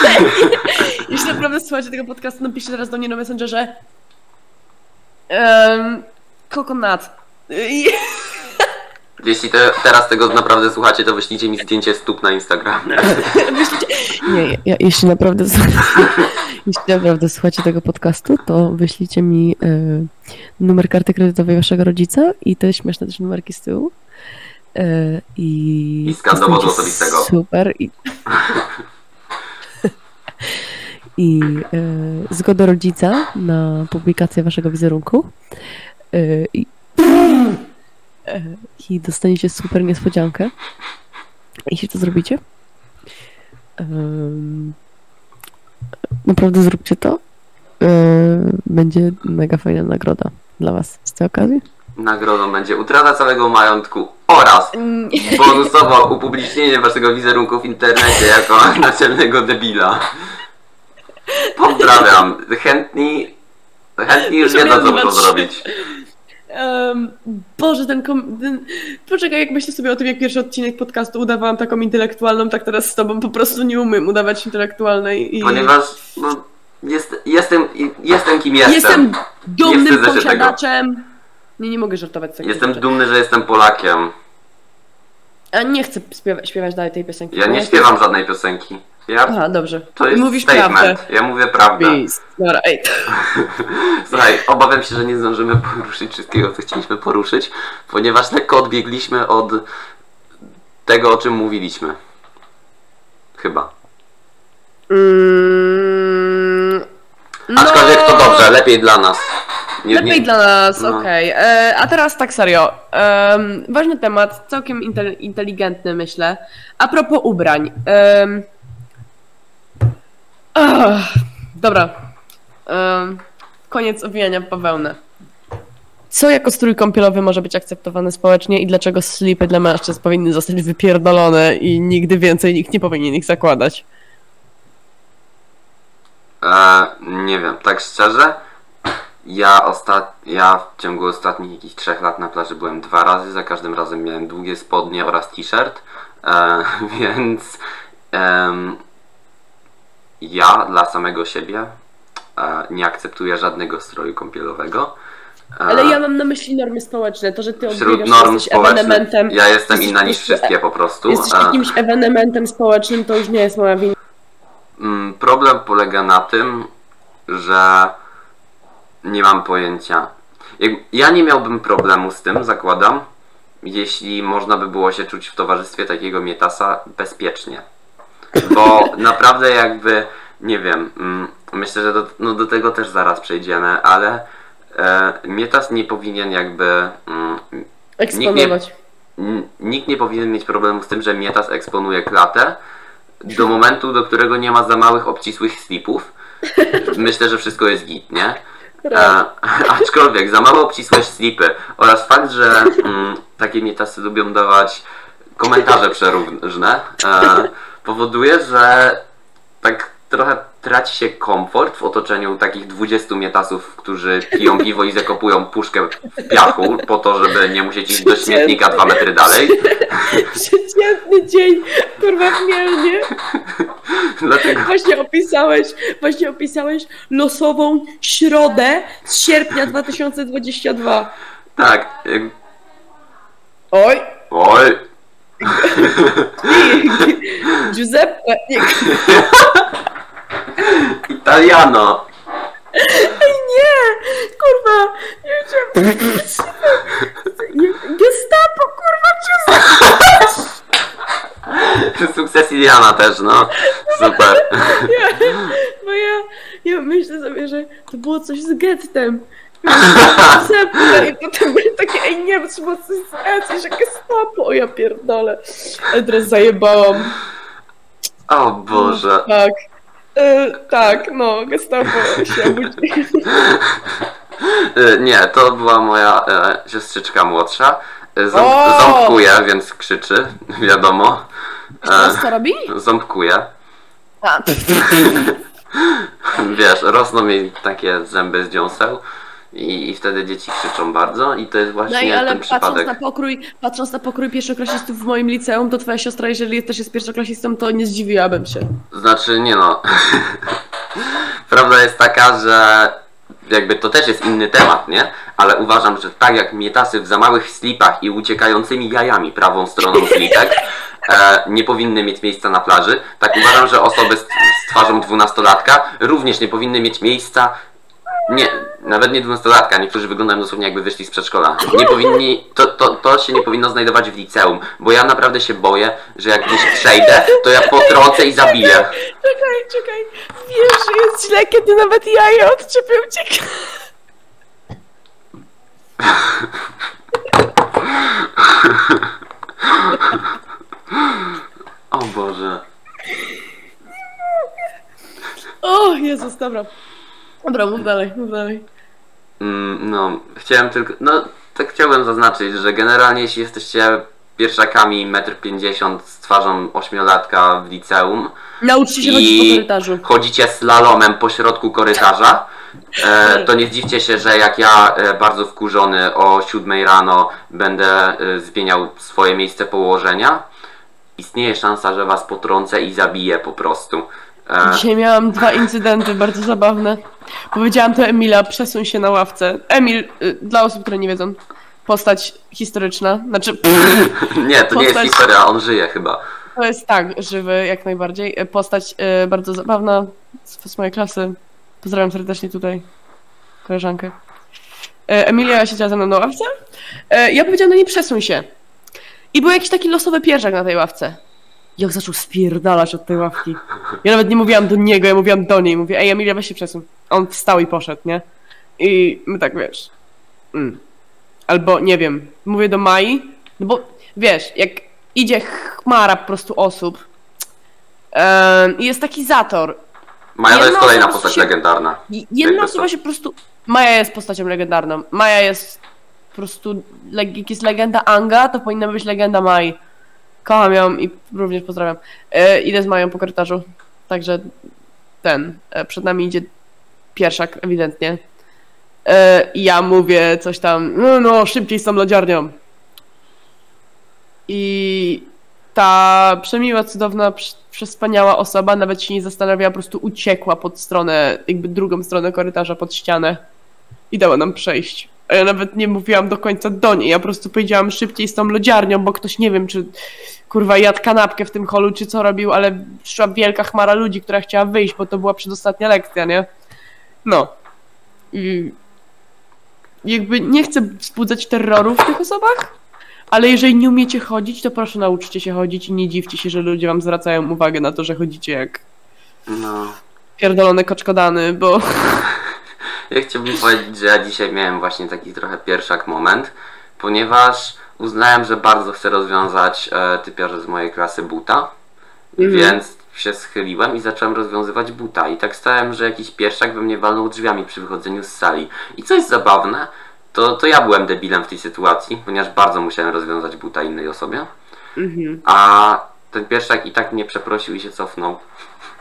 *laughs* Jeśli naprawdę słuchacie tego podcastu, napiszcie teraz do mnie na Messengerze um, Coconut. *laughs* Jeśli te, teraz tego naprawdę słuchacie, to wyślijcie mi zdjęcie stóp na Instagram. *laughs* Nie, ja, jeśli naprawdę *laughs* jeśli naprawdę słuchacie tego podcastu, to wyślijcie mi e, numer karty kredytowej waszego rodzica i te śmieszne też numerki z tyłu. E, I, I skan dowodu osobistego. Super. I, i e, zgodę rodzica na publikację waszego wizerunku. E, i, e, I dostaniecie super niespodziankę. Jeśli to zrobicie. Em, naprawdę zróbcie to. E, będzie mega fajna nagroda dla was z tej okazji. Nagrodą będzie utrata całego majątku oraz bonusowo upublicznienie waszego wizerunku w internecie jako *laughs* naczelnego debila. Pozdrawiam. Chętni, chętni już wiedzą, co muszą zrobić. Em, Boże, ten, kom- ten... Poczekaj, jak myślę sobie o tym, jak pierwszy odcinek podcastu udawałam taką intelektualną, tak teraz z tobą po prostu nie umiem udawać intelektualnej i... Ponieważ no, jest, jestem, jestem kim jestem. Jestem dumnym się posiadaczem... Nie, nie mogę żartować z takich Jestem rzeczy. dumny, że jestem Polakiem. A nie chcę śpiewa- śpiewać dalej tej piosenki. Ja nie śpiewam żadnej piosenki. Ja, Aha, dobrze. to jest Mówisz statement. prawdę. Ja mówię prawdę. Peace. Dobra, ej. Słuchaj, obawiam się, że nie zdążymy poruszyć wszystkiego, co chcieliśmy poruszyć, ponieważ lekko odbiegliśmy od tego, o czym mówiliśmy. Chyba. Mm, no, Aczkolwiek to dobrze, lepiej dla nas. Nie, Lepiej nie, dla nas, no. okej. E, A teraz tak serio. Em, ważny temat, całkiem intel- inteligentny myślę. A propos ubrań. Em, ach, dobra. Em, koniec owijania w bawełnę. Co jako strój kąpielowy może być akceptowane społecznie i dlaczego slipy dla mężczyzn powinny zostać wypierdolone i nigdy więcej nikt nie powinien ich zakładać? E, nie wiem, tak szczerze, ja, ostat... ja w ciągu ostatnich jakichś trzech lat na plaży byłem dwa razy, za każdym razem miałem długie spodnie oraz t-shirt, e, *laughs* więc em, ja dla samego siebie e, nie akceptuję żadnego stroju kąpielowego. E, Ale ja mam na myśli normy społeczne. To, że ty Wśród norm jesteś ewenementem. ja jestem inna niż wszystkie po prostu. Jesteś e, jakimś ewenementem społecznym, to już nie jest moja wina. Mm, Problem polega na tym, że nie mam pojęcia. Ja nie miałbym problemu z tym, zakładam, jeśli można by było się czuć w towarzystwie takiego mietasa bezpiecznie. Bo naprawdę jakby, nie wiem, mm, myślę, że do, no do tego też zaraz przejdziemy, ale e, mietas nie powinien jakby mm, Eksponować. N- nikt nie powinien mieć problemu z tym, że Mietas eksponuje klatę do momentu, do którego nie ma za małych, obcisłych slipów. *laughs* Myślę, że wszystko jest git, nie? E, *laughs* aczkolwiek za małe obcisłe slipy oraz fakt, że mm, takie Mietasy lubią dawać komentarze przeróżne, e, powoduje, że tak trochę traci się komfort w otoczeniu takich 20 mietasów, którzy piją piwo i zakopują puszkę w piachu po to, żeby nie musieć iść do śmietnika dwa metry dalej. Przeciętny dzień, kurwa w Mielnie. Dlatego Właśnie opisałeś, właśnie opisałeś losową środę z sierpnia 2022. tak. jak- Oj, Oj, *laughs* Giuseppe, nie, Italiano! nie, kurwa, nie wiem, gestapo, kurwa, Giuseppe. Sukces Iliana też, no. Super. Bo ja, ja myślę sobie, że to było coś z gettem. I potem byli takie, ej nie, bo trzeba coś z gettem, że gestapo, o ja pierdolę. Ale teraz zajebałam. O Boże. Tak. E, tak, no, gestapo się obudzi. E, Nie, to była moja e, siostrzyczka młodsza. E, Ząb, O! ząbkuje, więc krzyczy, wiadomo. Teraz co robi? Ząbkuje. A, *laughs* Wiesz, rosną jej takie zęby z dziąseł i, i wtedy dzieci krzyczą bardzo i to jest no właśnie i ale ten patrząc przypadek. na pokrój, patrząc na pokrój pierwszoklasistów w moim liceum, to twoja siostra, jeżeli też jest pierwszoklasistą, to nie zdziwiłabym się. Znaczy, nie no. *laughs* Prawda jest taka, że jakby to też jest inny temat, nie? Ale uważam, że tak jak mietasy w za małych slipach i uciekającymi jajami prawą stroną slipek, e, nie powinny mieć miejsca na plaży. Tak uważam, że osoby z, z twarzą dwunastolatka również nie powinny mieć miejsca. Nie, nawet nie dwunastolatka, niektórzy wyglądają dosłownie jakby wyszli z przedszkola. Nie powinni, to, to, to się nie powinno znajdować w liceum, bo ja naprawdę się boję, że jak gdzieś przejdę, to ja potrącę i zabiję. Czekaj, czekaj. Wiesz, że jest źle, kiedy nawet jaja odczepią cię. O Boże. O, Jezus, dobra. Dobra, mów dalej, mów dalej. Mm, no, chciałem tylko. No, tak chciałbym zaznaczyć, że generalnie jeśli jesteście pierwszakami 1,50 m z twarzą ośmiolatka w liceum Nauczcie się chodzić po korytarzu. chodzicie slalomem po środku korytarza, e, to nie zdziwcie się, że jak ja e, bardzo wkurzony o 7 rano będę e, zmieniał swoje miejsce położenia, istnieje szansa, że was potrącę i zabiję po prostu. E, Dzisiaj miałam dwa incydenty bardzo zabawne. Powiedziałam to Emila, przesuń się na ławce. Emil, y, dla osób, które nie wiedzą, postać historyczna. Znaczy, *laughs* nie, to nie jest postać- historia, on żyje chyba. to jest tak, żywy jak najbardziej. Y, Postać y, bardzo zabawna z, z mojej klasy. Pozdrawiam serdecznie tutaj koleżankę. Y, Emilia siedziała ze mną na ławce. Y, Ja powiedziałam do niej, przesuń się. I był jakiś taki losowy pierzak na tej ławce. Jak zaczął spierdalać od tej ławki. Ja nawet nie mówiłam do niego, ja mówiłam do niej. Mówię, ej Emilia, weź się przesuń. On wstał i poszedł, nie? I my tak, wiesz... Mm. Albo, nie wiem, mówię do Mai, no bo, wiesz, jak idzie chmara po prostu osób i jest taki zator. Maja to jest kolejna postać się- legendarna. Jedna osoba się po prostu... Maja jest postacią legendarną. Maja jest po prostu... Jak jest legenda Anga, to powinna być legenda Mai. Kocham ją i również pozdrawiam. E, idę z Mają po korytarzu. Także ten... E, przed nami idzie pierwszak, ewidentnie. E, I ja mówię coś tam... No, no, szybciej z tą lodziarnią. I ta przemiła, cudowna, prz- przespaniała osoba nawet się nie zastanawiała, po prostu uciekła pod stronę, jakby drugą stronę korytarza, pod ścianę i dała nam przejść. A ja nawet nie mówiłam do końca do niej, ja po prostu powiedziałam szybciej z tą lodziarnią, bo ktoś nie wiem, czy kurwa jadł kanapkę w tym holu, czy co robił, ale przyszła wielka chmara ludzi, która chciała wyjść, bo to była przedostatnia lekcja, nie? No. I jakby nie chcę wzbudzać terroru w tych osobach, ale jeżeli nie umiecie chodzić, to proszę nauczcie się chodzić i nie dziwcie się, że ludzie wam zwracają uwagę na to, że chodzicie jak No. pierdolone koczkodany, bo... Ja chciałbym powiedzieć, że ja dzisiaj miałem właśnie taki trochę pierwszak moment, ponieważ uznałem, że bardzo chcę rozwiązać e, typiarze z mojej klasy buta, Mhm. więc się schyliłem i zacząłem rozwiązywać buta i tak stałem, że jakiś pierwszak we mnie walnął drzwiami przy wychodzeniu z sali. I co jest zabawne, to, to ja byłem debilem w tej sytuacji, ponieważ bardzo musiałem rozwiązać buta innej osobie, Mhm. a ten pierwszak i tak mnie przeprosił i się cofnął.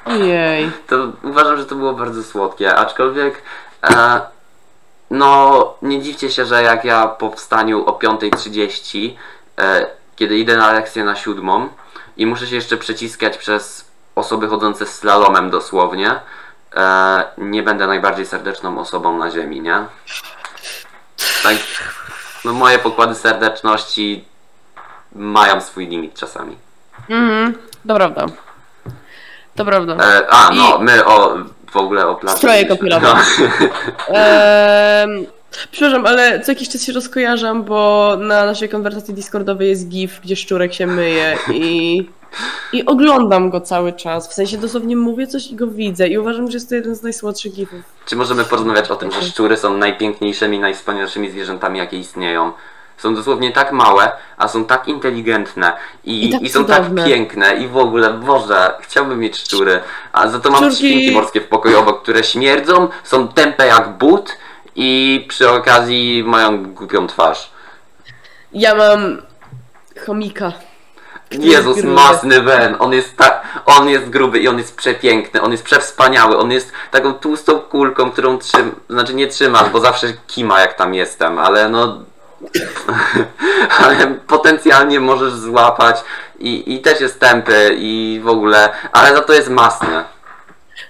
Jej. To uważam, że to było bardzo słodkie, aczkolwiek e, no nie dziwcie się, że jak ja po wstaniu o 5.30, e, kiedy idę na lekcję na siódmą i muszę się jeszcze przeciskać przez osoby chodzące z slalomem dosłownie, e, nie będę najbardziej serdeczną osobą na ziemi, nie? Tak, no moje pokłady serdeczności mają swój limit czasami. Mhm. To prawda. To prawda. E, a, no, I- my o w ogóle o plaży. Stroje mieliśmy. kąpielowe. Ehm, przepraszam, ale co jakiś czas się rozkojarzam, bo na naszej konwersacji Discordowej jest GIF, gdzie szczurek się myje i, i oglądam go cały czas. W sensie dosłownie mówię coś i go widzę i uważam, że jest to jeden z najsłodszych GIFów. Czy możemy porozmawiać o tym, że szczury są najpiękniejszymi, najwspanialszymi zwierzętami, jakie istnieją? Są dosłownie tak małe, a są tak inteligentne i, I tak i są cudowne. tak piękne i w ogóle, Boże, chciałbym mieć szczury. A za to mam Szczurki- świnki morskie w pokoju obok, które śmierdzą, są tępe jak but i przy okazji mają głupią twarz. Ja mam chomika. Jezus, gruby. masny Wen, on jest tak, on jest gruby i on jest przepiękny, on jest przewspaniały, on jest taką tłustą kulką, którą trzym, znaczy nie trzymasz, bo zawsze kima jak tam jestem, ale no, *laughs* ale potencjalnie możesz złapać i, i też jest tępy i w ogóle, ale za to jest masny.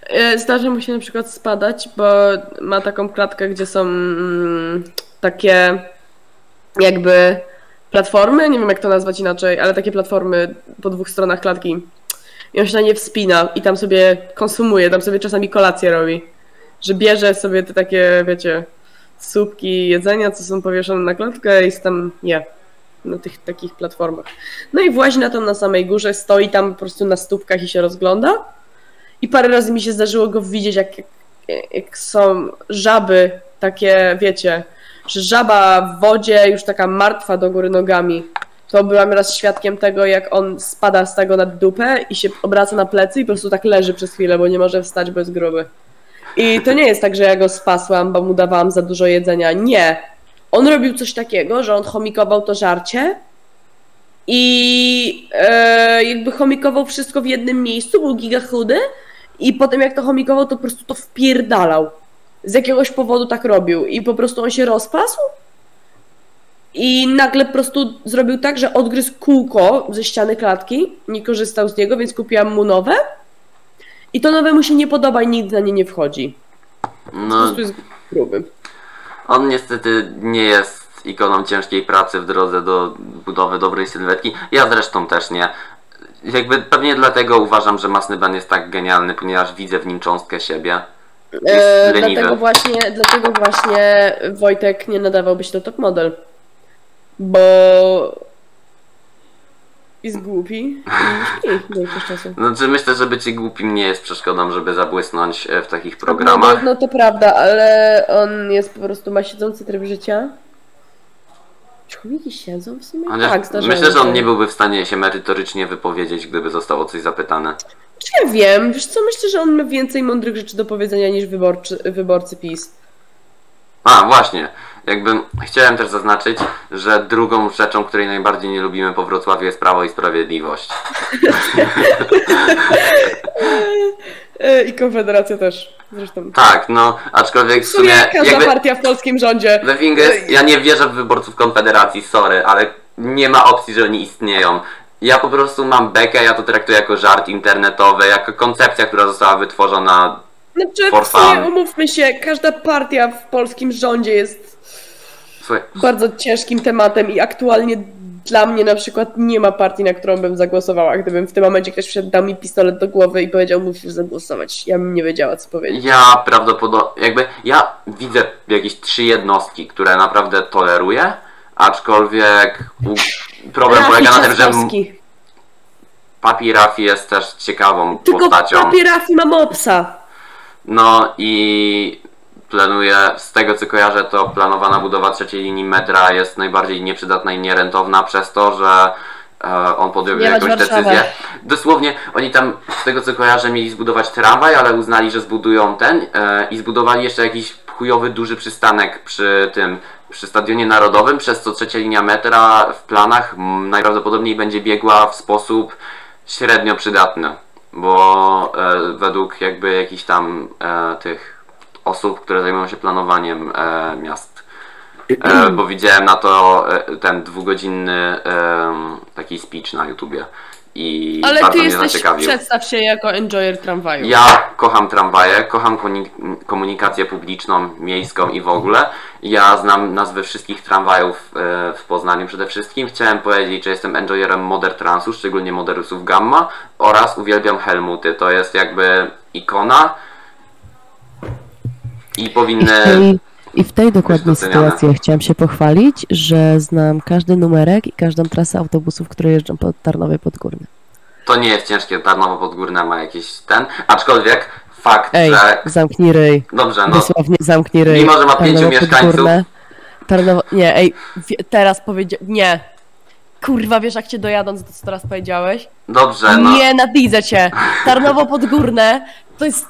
E, Zdarza mu się na przykład spadać, bo ma taką klatkę, gdzie są mm, takie jakby platformy, nie wiem jak to nazwać inaczej, ale takie platformy po dwóch stronach klatki. I on się na nie wspina i tam sobie konsumuje, tam sobie czasami kolację robi. Że bierze sobie te takie, wiecie, słupki jedzenia, co są powieszone na klatkę i tam je na tych takich platformach. No i włazi na to na samej górze, stoi tam po prostu na stópkach i się rozgląda. I parę razy mi się zdarzyło go widzieć, jak, jak, jak są żaby takie, wiecie, że żaba w wodzie już taka martwa do góry nogami. To byłam raz świadkiem tego, jak on spada z tego na dupę i się obraca na plecy i po prostu tak leży przez chwilę, bo nie może wstać, bo jest gruby. I to nie jest tak, że ja go spasłam, bo mu dawałam za dużo jedzenia. Nie. On robił coś takiego, że on chomikował to żarcie i e, jakby chomikował wszystko w jednym miejscu, był giga chudy i potem jak to chomikował, to po prostu to wpierdalał. Z jakiegoś powodu tak robił i po prostu on się rozpasł i nagle po prostu zrobił tak, że odgryzł kółko ze ściany klatki, nie korzystał z niego, więc kupiłam mu nowe i to nowe mu się nie podoba i nigdy na nie nie wchodzi. Po No, prostu jest gruby. on niestety nie jest ikoną ciężkiej pracy w drodze do budowy dobrej sylwetki. Ja zresztą też nie. Jakby pewnie dlatego uważam, że Masny Ben jest tak genialny, ponieważ widzę w nim cząstkę siebie. E, Jest leniwy. dlatego właśnie, dlatego właśnie Wojtek nie nadawałby się do top model. Bo jest głupi i śpi większość czasu. Znaczy myślę, że bycie głupim nie jest przeszkodą, żeby zabłysnąć e, w takich No, programach. no to prawda, ale on jest po prostu, ma siedzący tryb życia. Czy chomiki siedzą w sumie? Chociaż tak, zdarzało myślę, że on nie byłby w stanie się merytorycznie wypowiedzieć, gdyby został o coś zapytany. Czy ja wiem, wiesz co, myślę, że on ma więcej mądrych rzeczy do powiedzenia niż wyborczy, wyborcy PiS. A, właśnie. Jakby chciałem też zaznaczyć, że drugą rzeczą, której najbardziej nie lubimy po Wrocławiu jest Prawo i Sprawiedliwość. *laughs* I Konfederacja też, zresztą. Tak, no, aczkolwiek W w sumie każda jakby... partia w polskim rządzie. The thing is, ja nie wierzę w wyborców Konfederacji, sorry, ale nie ma opcji, że oni istnieją. Ja po prostu mam bekę, ja to traktuję jako żart internetowy, jako koncepcja, która została wytworzona. Znaczy, For fun. umówmy się, każda partia w polskim rządzie jest Słuchaj, bardzo ciężkim tematem i aktualnie dla mnie na przykład nie ma partii, na którą bym zagłosowała. Gdybym w tym momencie ktoś wszedł, dał mi pistolet do głowy i powiedział, musisz zagłosować. Ja bym nie wiedziała, co powiedzieć. Ja prawdopodobnie, jakby, ja widzę jakieś trzy jednostki, które naprawdę toleruję, aczkolwiek u- problem Rafi polega na tym, że. Papi Rafi jest też ciekawą Tylko postacią. papier Rafi ma mopsa. No i planuję, z tego co kojarzę, to planowana budowa trzeciej linii metra jest najbardziej nieprzydatna i nierentowna przez to, że e, on podjął jakąś Warszawę. decyzję. Dosłownie, oni tam, z tego co kojarzę, mieli zbudować tramwaj, ale uznali, że zbudują ten e, i zbudowali jeszcze jakiś chujowy, duży przystanek przy tym, przy Stadionie Narodowym, przez co trzecia linia metra w planach najprawdopodobniej będzie biegła w sposób średnio przydatny, bo e, według jakby jakichś tam tych osób, które zajmują się planowaniem e, miast. E, *clears throat* bo widziałem na to e, ten dwugodzinny taki speech na YouTubie i Ale bardzo ty mnie jesteś, zaciekawił. przedstaw się jako enjoyer tramwaju. Ja kocham tramwaje, kocham komunikację publiczną, miejską i w ogóle. Ja znam nazwy wszystkich tramwajów e, w Poznaniu przede wszystkim. Chciałem powiedzieć, że jestem enjoyerem Moder Transu, szczególnie Moderusów Gamma oraz uwielbiam Helmuty. To jest jakby ikona i I w powinny... tej, i w tej dokładnej sytuacji ja chciałam się pochwalić, że znam każdy numerek i każdą trasę autobusów, które jeżdżą po Tarnowie Podgórne. To nie jest ciężkie, Tarnowo Podgórne ma jakiś ten, aczkolwiek fakt, Ej, że... zamknij ryj. Dobrze, no Dosłownie zamknij ryj. Mimo, że ma pięciu Tarnowo mieszkańców. Podgórne, Tarnowo... Nie, ej, Teraz powiedział... Nie. Kurwa, wiesz jak cię dojadąc, to co teraz powiedziałeś? dobrze, no... Nienawidzę cię. Tarnowo Podgórne to jest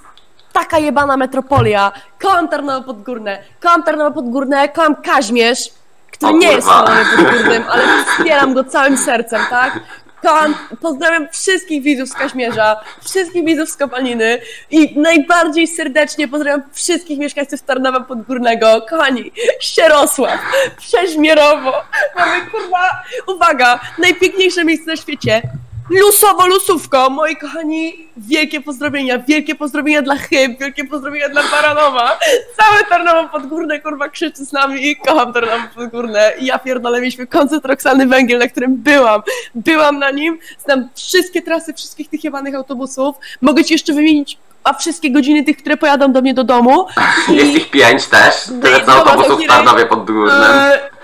taka jebana metropolia. Kocham Tarnowo Podgórne. Kocham Tarnowo Podgórne, kocham Kaźmierz, który nie jest. Tarnowem Podgórnym, ale wspieram go całym sercem, tak? Kocham, pozdrawiam wszystkich widzów z Kaźmierza, wszystkich widzów z Kopaliny i najbardziej serdecznie pozdrawiam wszystkich mieszkańców Tarnowa Podgórnego. Kochani, Sierosław, Przeźmierowo, mamy kurwa, uwaga, najpiękniejsze miejsce na świecie, Lusowo, lusówko, moi kochani, wielkie pozdrowienia, wielkie pozdrowienia dla Chyb, wielkie pozdrowienia dla Baranowa. Całe Tarnowo Podgórne, kurwa, krzyczy z nami i kocham Tarnowo Podgórne. I ja pierdolę, mieliśmy koncert Roxany Węgiel, na którym byłam. Byłam na nim, znam wszystkie trasy wszystkich tych jebanych autobusów. Mogę ci jeszcze wymienić a wszystkie godziny tych, które pojadą do mnie do domu. Jest ich pięć też, tyle co autobusów w. Tarnowie Podgórnym.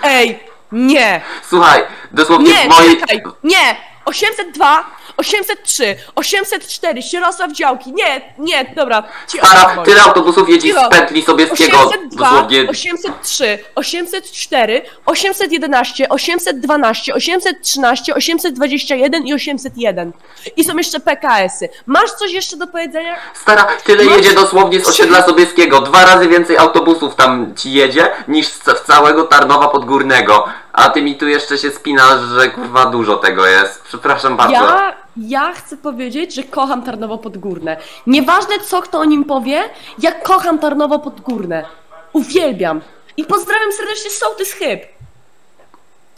Ej, nie, Słuchaj, dosłownie nie, w mojej... czekaj, nie! 802, 803, 804, Sierosław Działki, nie, nie, dobra. Ci Stara, tyle autobusów jeździ Cicho. z pętli Sobieskiego, 802, dosłownie 803, 804, 811, 812, 813, 821 i 801. I są jeszcze PKS-y. Masz coś jeszcze do powiedzenia? Stara, tyle Masz- jedzie dosłownie z osiedla Sobieskiego. Dwa razy więcej autobusów tam ci jedzie niż z z całego Tarnowa Podgórnego. A ty mi tu jeszcze się spinasz, że kurwa dużo tego jest. Przepraszam bardzo. Ja, ja chcę powiedzieć, że kocham Tarnowo Podgórne. Nieważne co kto o nim powie, ja kocham Tarnowo Podgórne. Uwielbiam. I pozdrawiam serdecznie sołtys Chyb.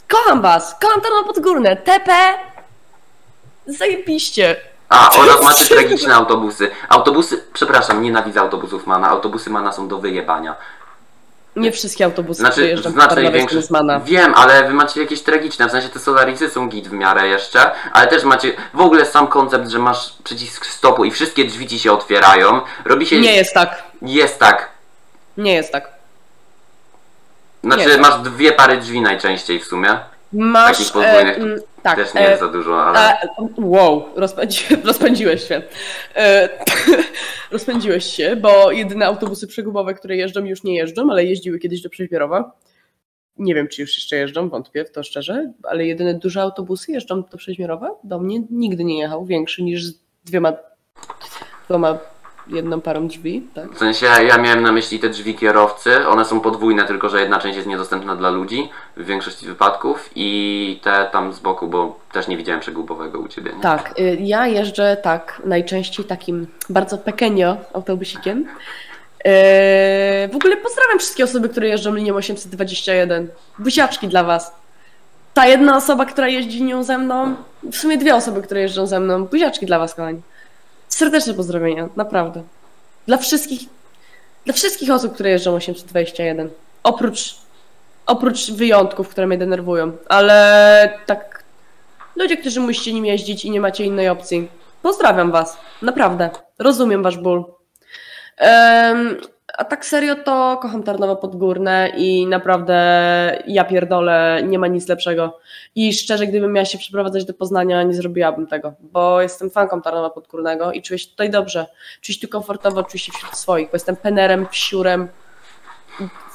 Kocham was, kocham Tarnowo Podgórne. TP, zajebiście. A, oraz macie tragiczne autobusy. Autobusy, przepraszam, nienawidzę autobusów Mana. Autobusy Mana są do wyjebania. Nie wszystkie autobusy Znaczy, wyjeżdżą w po znacznej Tarnowie większości. z Mana. Wiem, ale wy macie jakieś tragiczne, w sensie te Solarisy są git w miarę jeszcze, ale też macie w ogóle sam koncept, że masz przycisk stopu i wszystkie drzwi ci się otwierają. Robi się. Nie jest tak. Jest tak. Nie jest tak. Znaczy, Nie. masz dwie pary drzwi najczęściej w sumie. Masz. Mm, tak. Też nie e, jest za dużo, ale. E, wow, rozpędzi, *laughs* rozpędziłeś się. E, *laughs* rozpędziłeś się, bo jedyne autobusy przegubowe, które jeżdżą, już nie jeżdżą, ale jeździły kiedyś do Przeźbierowa. Nie wiem, czy już jeszcze jeżdżą, wątpię w to szczerze, ale jedyne duże autobusy jeżdżą do Przeźbierowa. Do mnie nigdy nie jechał większy niż z dwiema, dwoma, jedną parą drzwi, tak? W sensie ja miałem na myśli te drzwi kierowcy, one są podwójne, tylko że jedna część jest niedostępna dla ludzi w większości wypadków i te tam z boku, bo też nie widziałem przegubowego u ciebie. Nie? Tak, y, ja jeżdżę tak, najczęściej takim bardzo pekenio autobusikiem. Yy, w ogóle pozdrawiam wszystkie osoby, które jeżdżą linią 821. Buziaczki dla was. Ta jedna osoba, która jeździ nią ze mną, w sumie dwie osoby, które jeżdżą ze mną, buziaczki dla was, kochani. Serdeczne pozdrowienia, naprawdę. Dla wszystkich, dla wszystkich osób, które jeżdżą 821. Oprócz, oprócz wyjątków, które mnie denerwują, ale tak Ludzie, którzy musicie nim jeździć i nie macie innej opcji. Pozdrawiam was. Naprawdę. Rozumiem wasz ból. A tak serio to kocham Tarnowo Podgórne i naprawdę ja pierdolę, nie ma nic lepszego. I szczerze, gdybym miała się przeprowadzać do Poznania, nie zrobiłabym tego, bo jestem fanką Tarnowa Podgórnego i czuję się tutaj dobrze. Czuję się tu komfortowo, czuję się wśród swoich, bo jestem penerem, wsiurem.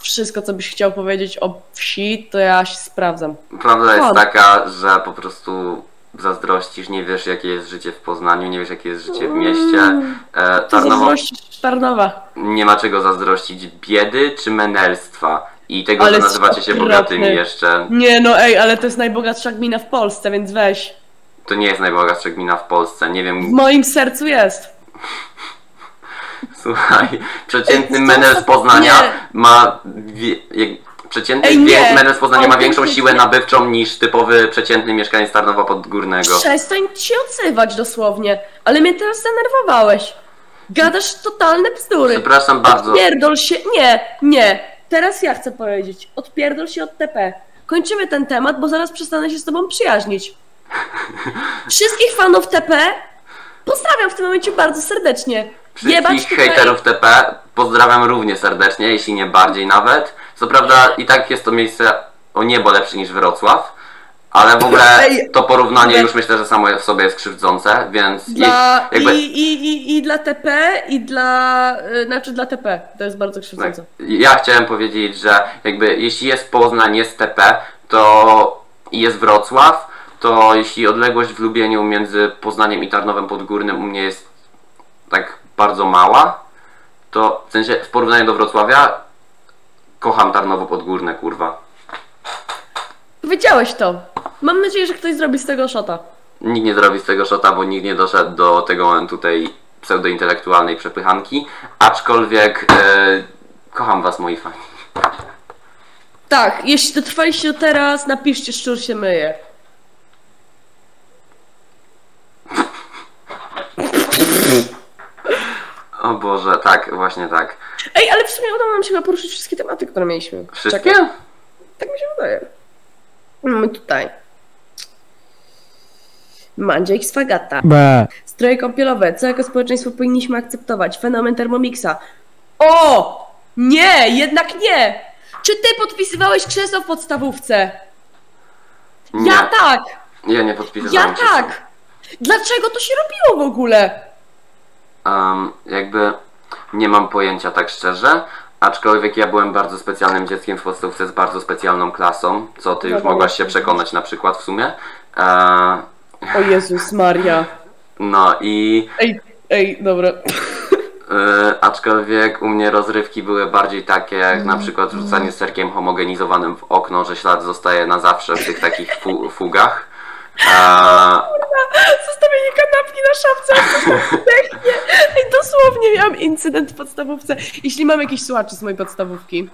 Wszystko, co byś chciał powiedzieć o wsi, to ja się sprawdzam. Prawda jest taka, że po prostu zazdrościsz, nie wiesz jakie jest życie w Poznaniu, nie wiesz jakie jest życie w mieście. E, Ty Tarnowo zazdrościsz Tarnowa. nie ma czego zazdrościć biedy czy menelstwa i tego, Ale że nazywacie się bogatymi jeszcze. Nie no ej, ale to jest najbogatsza gmina w Polsce, więc weź. To nie jest najbogatsza gmina w Polsce, nie W wiem, moim sercu jest. *laughs* słuchaj, przeciętny menel z Poznania nie. ma, przeciętny Ej, nie. wie, menel z Poznania ma większą siłę nabywczą niż typowy przeciętny mieszkaniec Tarnowa Podgórnego. Przestań się odzywać dosłownie, ale mnie teraz zdenerwowałeś. Gadasz totalne bzdury. Przepraszam bardzo. Odpierdol się. Nie, nie. Teraz ja chcę powiedzieć. Odpierdol się od TP. Kończymy ten temat, bo zaraz przestanę się z tobą przyjaźnić. *laughs* Wszystkich fanów TP pozdrawiam w tym momencie bardzo serdecznie. Jebać Wszystkich tutaj- hejterów TP pozdrawiam równie serdecznie, jeśli nie bardziej nawet. Co prawda i tak jest to miejsce o niebo lepsze niż Wrocław, ale w ogóle to porównanie już myślę, że samo w sobie jest krzywdzące, więc Dla, i, jakby, i, i, i, I dla TP, i dla. y, Znaczy dla TP. To jest bardzo tak, krzywdzące. ja chciałem powiedzieć, że jakby jeśli jest Poznań, jest TP, to jest Wrocław, to jeśli odległość w Lubieniu między Poznaniem i Tarnowem Podgórnym u mnie jest tak bardzo mała, to w sensie w porównaniu do Wrocławia kocham Tarnowo Podgórne, kurwa. Powiedziałeś to. Mam nadzieję, że ktoś zrobi z tego szota. Nikt nie zrobi z tego szota, bo nikt nie doszedł do tego momentu tej pseudointelektualnej przepychanki, aczkolwiek e, kocham was moi fani. Tak, jeśli dotrwaliście do teraz, napiszcie, szczur się myje. Właśnie tak. Ej, ale w sumie udało nam się chyba poruszyć wszystkie tematy, które mieliśmy. Wszystkie? Czekaj, tak mi się wydaje. Mamy tutaj. Mandziek z Fagata. B. Stroje kąpielowe. Co jako społeczeństwo powinniśmy akceptować? Fenomen Thermomixa. O! Nie! Jednak nie! Czy ty podpisywałeś krzesło w podstawówce? Nie, Ja tak! ja nie Ja podpisywałem się. tak! Dlaczego to się robiło w ogóle? Um, jakby nie mam pojęcia tak szczerze, aczkolwiek ja byłem bardzo specjalnym dzieckiem w podstawówce z bardzo specjalną klasą, co ty już mogłaś się przekonać na przykład w sumie. E, O Jezus Maria. no i Ej, ej, dobra. e, aczkolwiek u mnie rozrywki były bardziej takie jak na przykład rzucanie serkiem homogenizowanym w okno, że ślad zostaje na zawsze w tych takich fu fugach. E, Zostawienie kanapki na szafce. Ej, dosłownie miałam incydent w podstawówce. Jeśli mam jakieś słuchaczy z mojej podstawówki,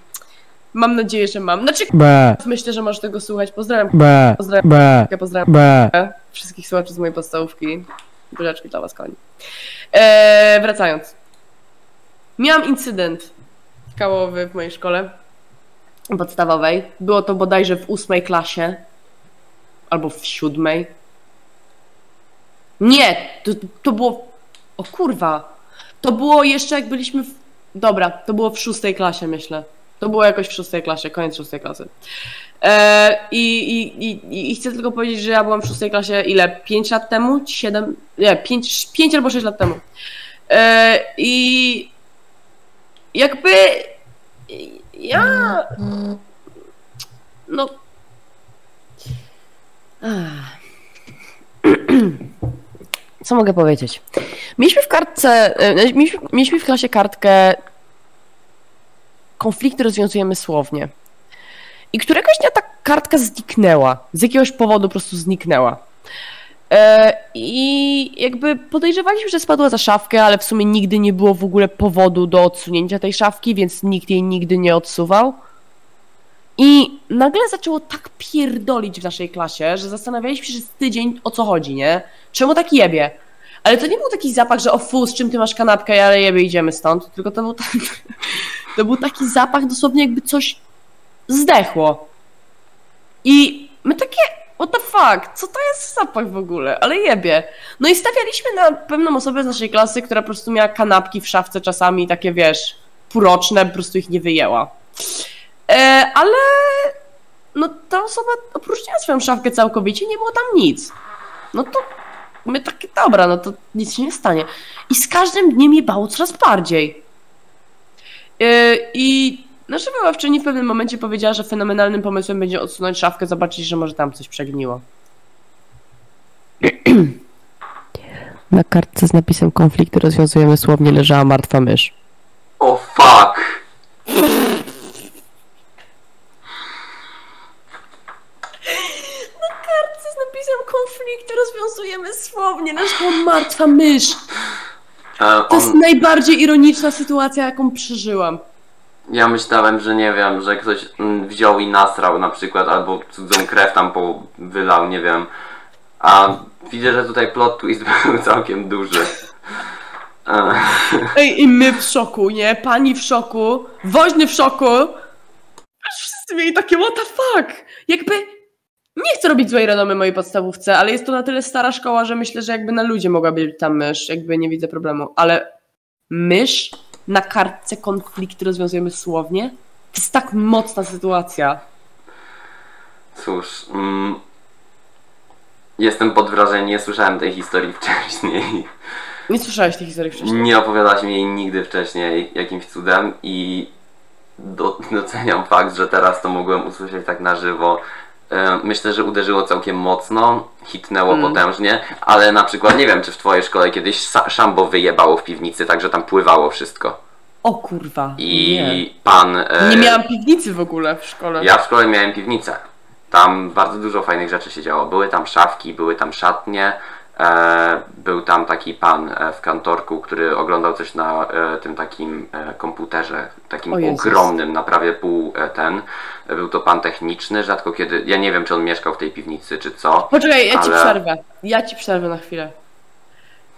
mam nadzieję, że mam. Znaczy, B. myślę, że możesz tego słuchać. Pozdrawiam. B. Pozdrawiam. B. Ja pozdrawiam B. wszystkich słuchaczy z mojej podstawówki. Buziaczki dla was, kochani. Eee, wracając. Miałam incydent kałowy w mojej szkole podstawowej. Było to bodajże w ósmej klasie. Albo w siódmej. Nie! To, to było... O kurwa! To było jeszcze jak byliśmy w... Dobra, to było w szóstej klasie, myślę. To było jakoś w szóstej klasie, koniec szóstej klasy. E, i, i, i, I chcę tylko powiedzieć, że ja byłam w szóstej klasie ile? 5 lat temu? 7? Nie, 5, 5 albo 6 lat temu. E, I jakby ja no. *clears throat* co mogę powiedzieć? Mieliśmy w kartce, e, mieliśmy, mieliśmy w klasie kartkę konflikty rozwiązujemy słownie. I któregoś dnia ta kartka zniknęła. Z jakiegoś powodu po prostu zniknęła. E, I jakby podejrzewaliśmy, że spadła za szafkę, ale w sumie nigdy nie było w ogóle powodu do odsunięcia tej szafki, więc nikt jej nigdy nie odsuwał. I nagle zaczęło tak pierdolić w naszej klasie, że zastanawialiśmy się przez tydzień o co chodzi, nie? Czemu tak jebie? Ale to nie był taki zapach, że o fu, z czym ty masz kanapkę, ale jebie, idziemy stąd. Tylko to był, tak, *laughs* to był taki zapach dosłownie jakby coś zdechło. I my takie, what the fuck, co to jest za zapach w ogóle? Ale jebie. No i stawialiśmy na pewną osobę z naszej klasy, która po prostu miała kanapki w szafce czasami, takie wiesz, półroczne, po prostu ich nie wyjęła. E, ale no ta osoba opróżniła swoją szafkę całkowicie, nie było tam nic. No to my takie, dobra, no to nic się nie stanie. I z każdym dniem je bało coraz bardziej. E, I nasza wychowawczyni w pewnym momencie powiedziała, że fenomenalnym pomysłem będzie odsunąć szafkę, zobaczyć, że może tam coś przegniło. *clears throat* Na kartce z napisem konflikty rozwiązujemy słownie leżała martwa mysz. o fuck! *laughs* napisem konflikty rozwiązujemy słownie, leżała martwa mysz. To jest on, najbardziej ironiczna sytuacja, jaką przeżyłam. ja myślałem, że nie wiem, że ktoś mm, wziął i nasrał na przykład, albo cudzą krew tam po wylał, nie wiem. A widzę, że tutaj plot twist *laughs* był całkiem duży. E, *laughs* Ej, i my w szoku, nie? Pani w szoku, woźny w szoku. Aż wszyscy mieli takie what the fuck. Jakby, nie chcę robić złej renomy mojej podstawówce, ale jest to na tyle stara szkoła, że myślę, że jakby na ludzie mogła być tam mysz, jakby nie widzę problemu. Ale mysz na kartce konflikty rozwiązujemy słownie? To jest tak mocna sytuacja. cóż, mm, jestem pod wrażeniem, nie słyszałem tej historii wcześniej. Nie słyszałeś tej historii wcześniej. Nie opowiadałaś mi jej nigdy wcześniej jakimś cudem i do, doceniam fakt, że teraz to mogłem usłyszeć tak na żywo. E, Myślę, że uderzyło całkiem mocno, hitnęło Mm. potężnie, ale na przykład nie wiem, czy w twojej szkole kiedyś szambo wyjebało w piwnicy, tak że tam pływało wszystko. O kurwa. I Nie. pan. e, Nie miałam piwnicy w ogóle w szkole. Ja w szkole miałem piwnicę. Tam bardzo dużo fajnych rzeczy się działo. Były tam szafki, były tam szatnie. E, był tam taki pan e, w kantorku, który oglądał coś na e, tym takim e, komputerze, takim ogromnym, na prawie pół ten. Był to pan techniczny, rzadko kiedy. Ja nie wiem, czy on mieszkał w tej piwnicy, czy co. Poczekaj, ja ci Ale- przerwę. Ja ci przerwę na chwilę.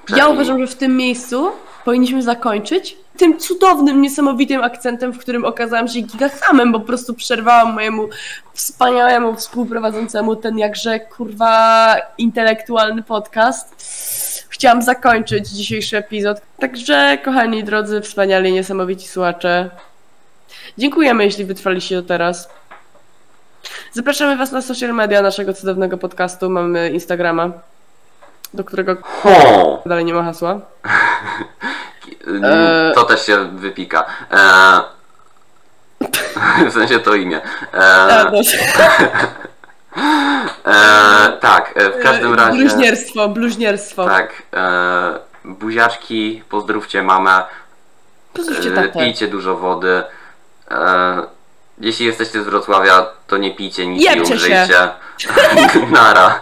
Ja Przerwij. uważam, że w tym miejscu powinniśmy zakończyć tym cudownym, niesamowitym akcentem, w którym okazałam się gigahamem, bo po prostu przerwałam mojemu wspaniałemu współprowadzącemu ten jakże kurwa intelektualny podcast. Chciałam zakończyć dzisiejszy epizod. Także, kochani drodzy, wspaniali, niesamowici słuchacze, dziękujemy, jeśli wytrwaliście do teraz. Zapraszamy Was na social media naszego cudownego podcastu. Mamy Instagrama, do którego Ho! dalej nie ma hasła. Mm, *laughs* To też się wypika. E, *laughs* w sensie to imię. E, *laughs* e, tak, e, w każdym razie. Bluźnierstwo, bluźnierstwo. Tak. E, buziaczki, pozdrówcie mamę. Pozwólcie E, tatę. pijcie dużo wody. E, jeśli jesteście z Wrocławia, to nie pijcie nic i Jebcie się. umrzyjcie. *laughs* *laughs* Nara.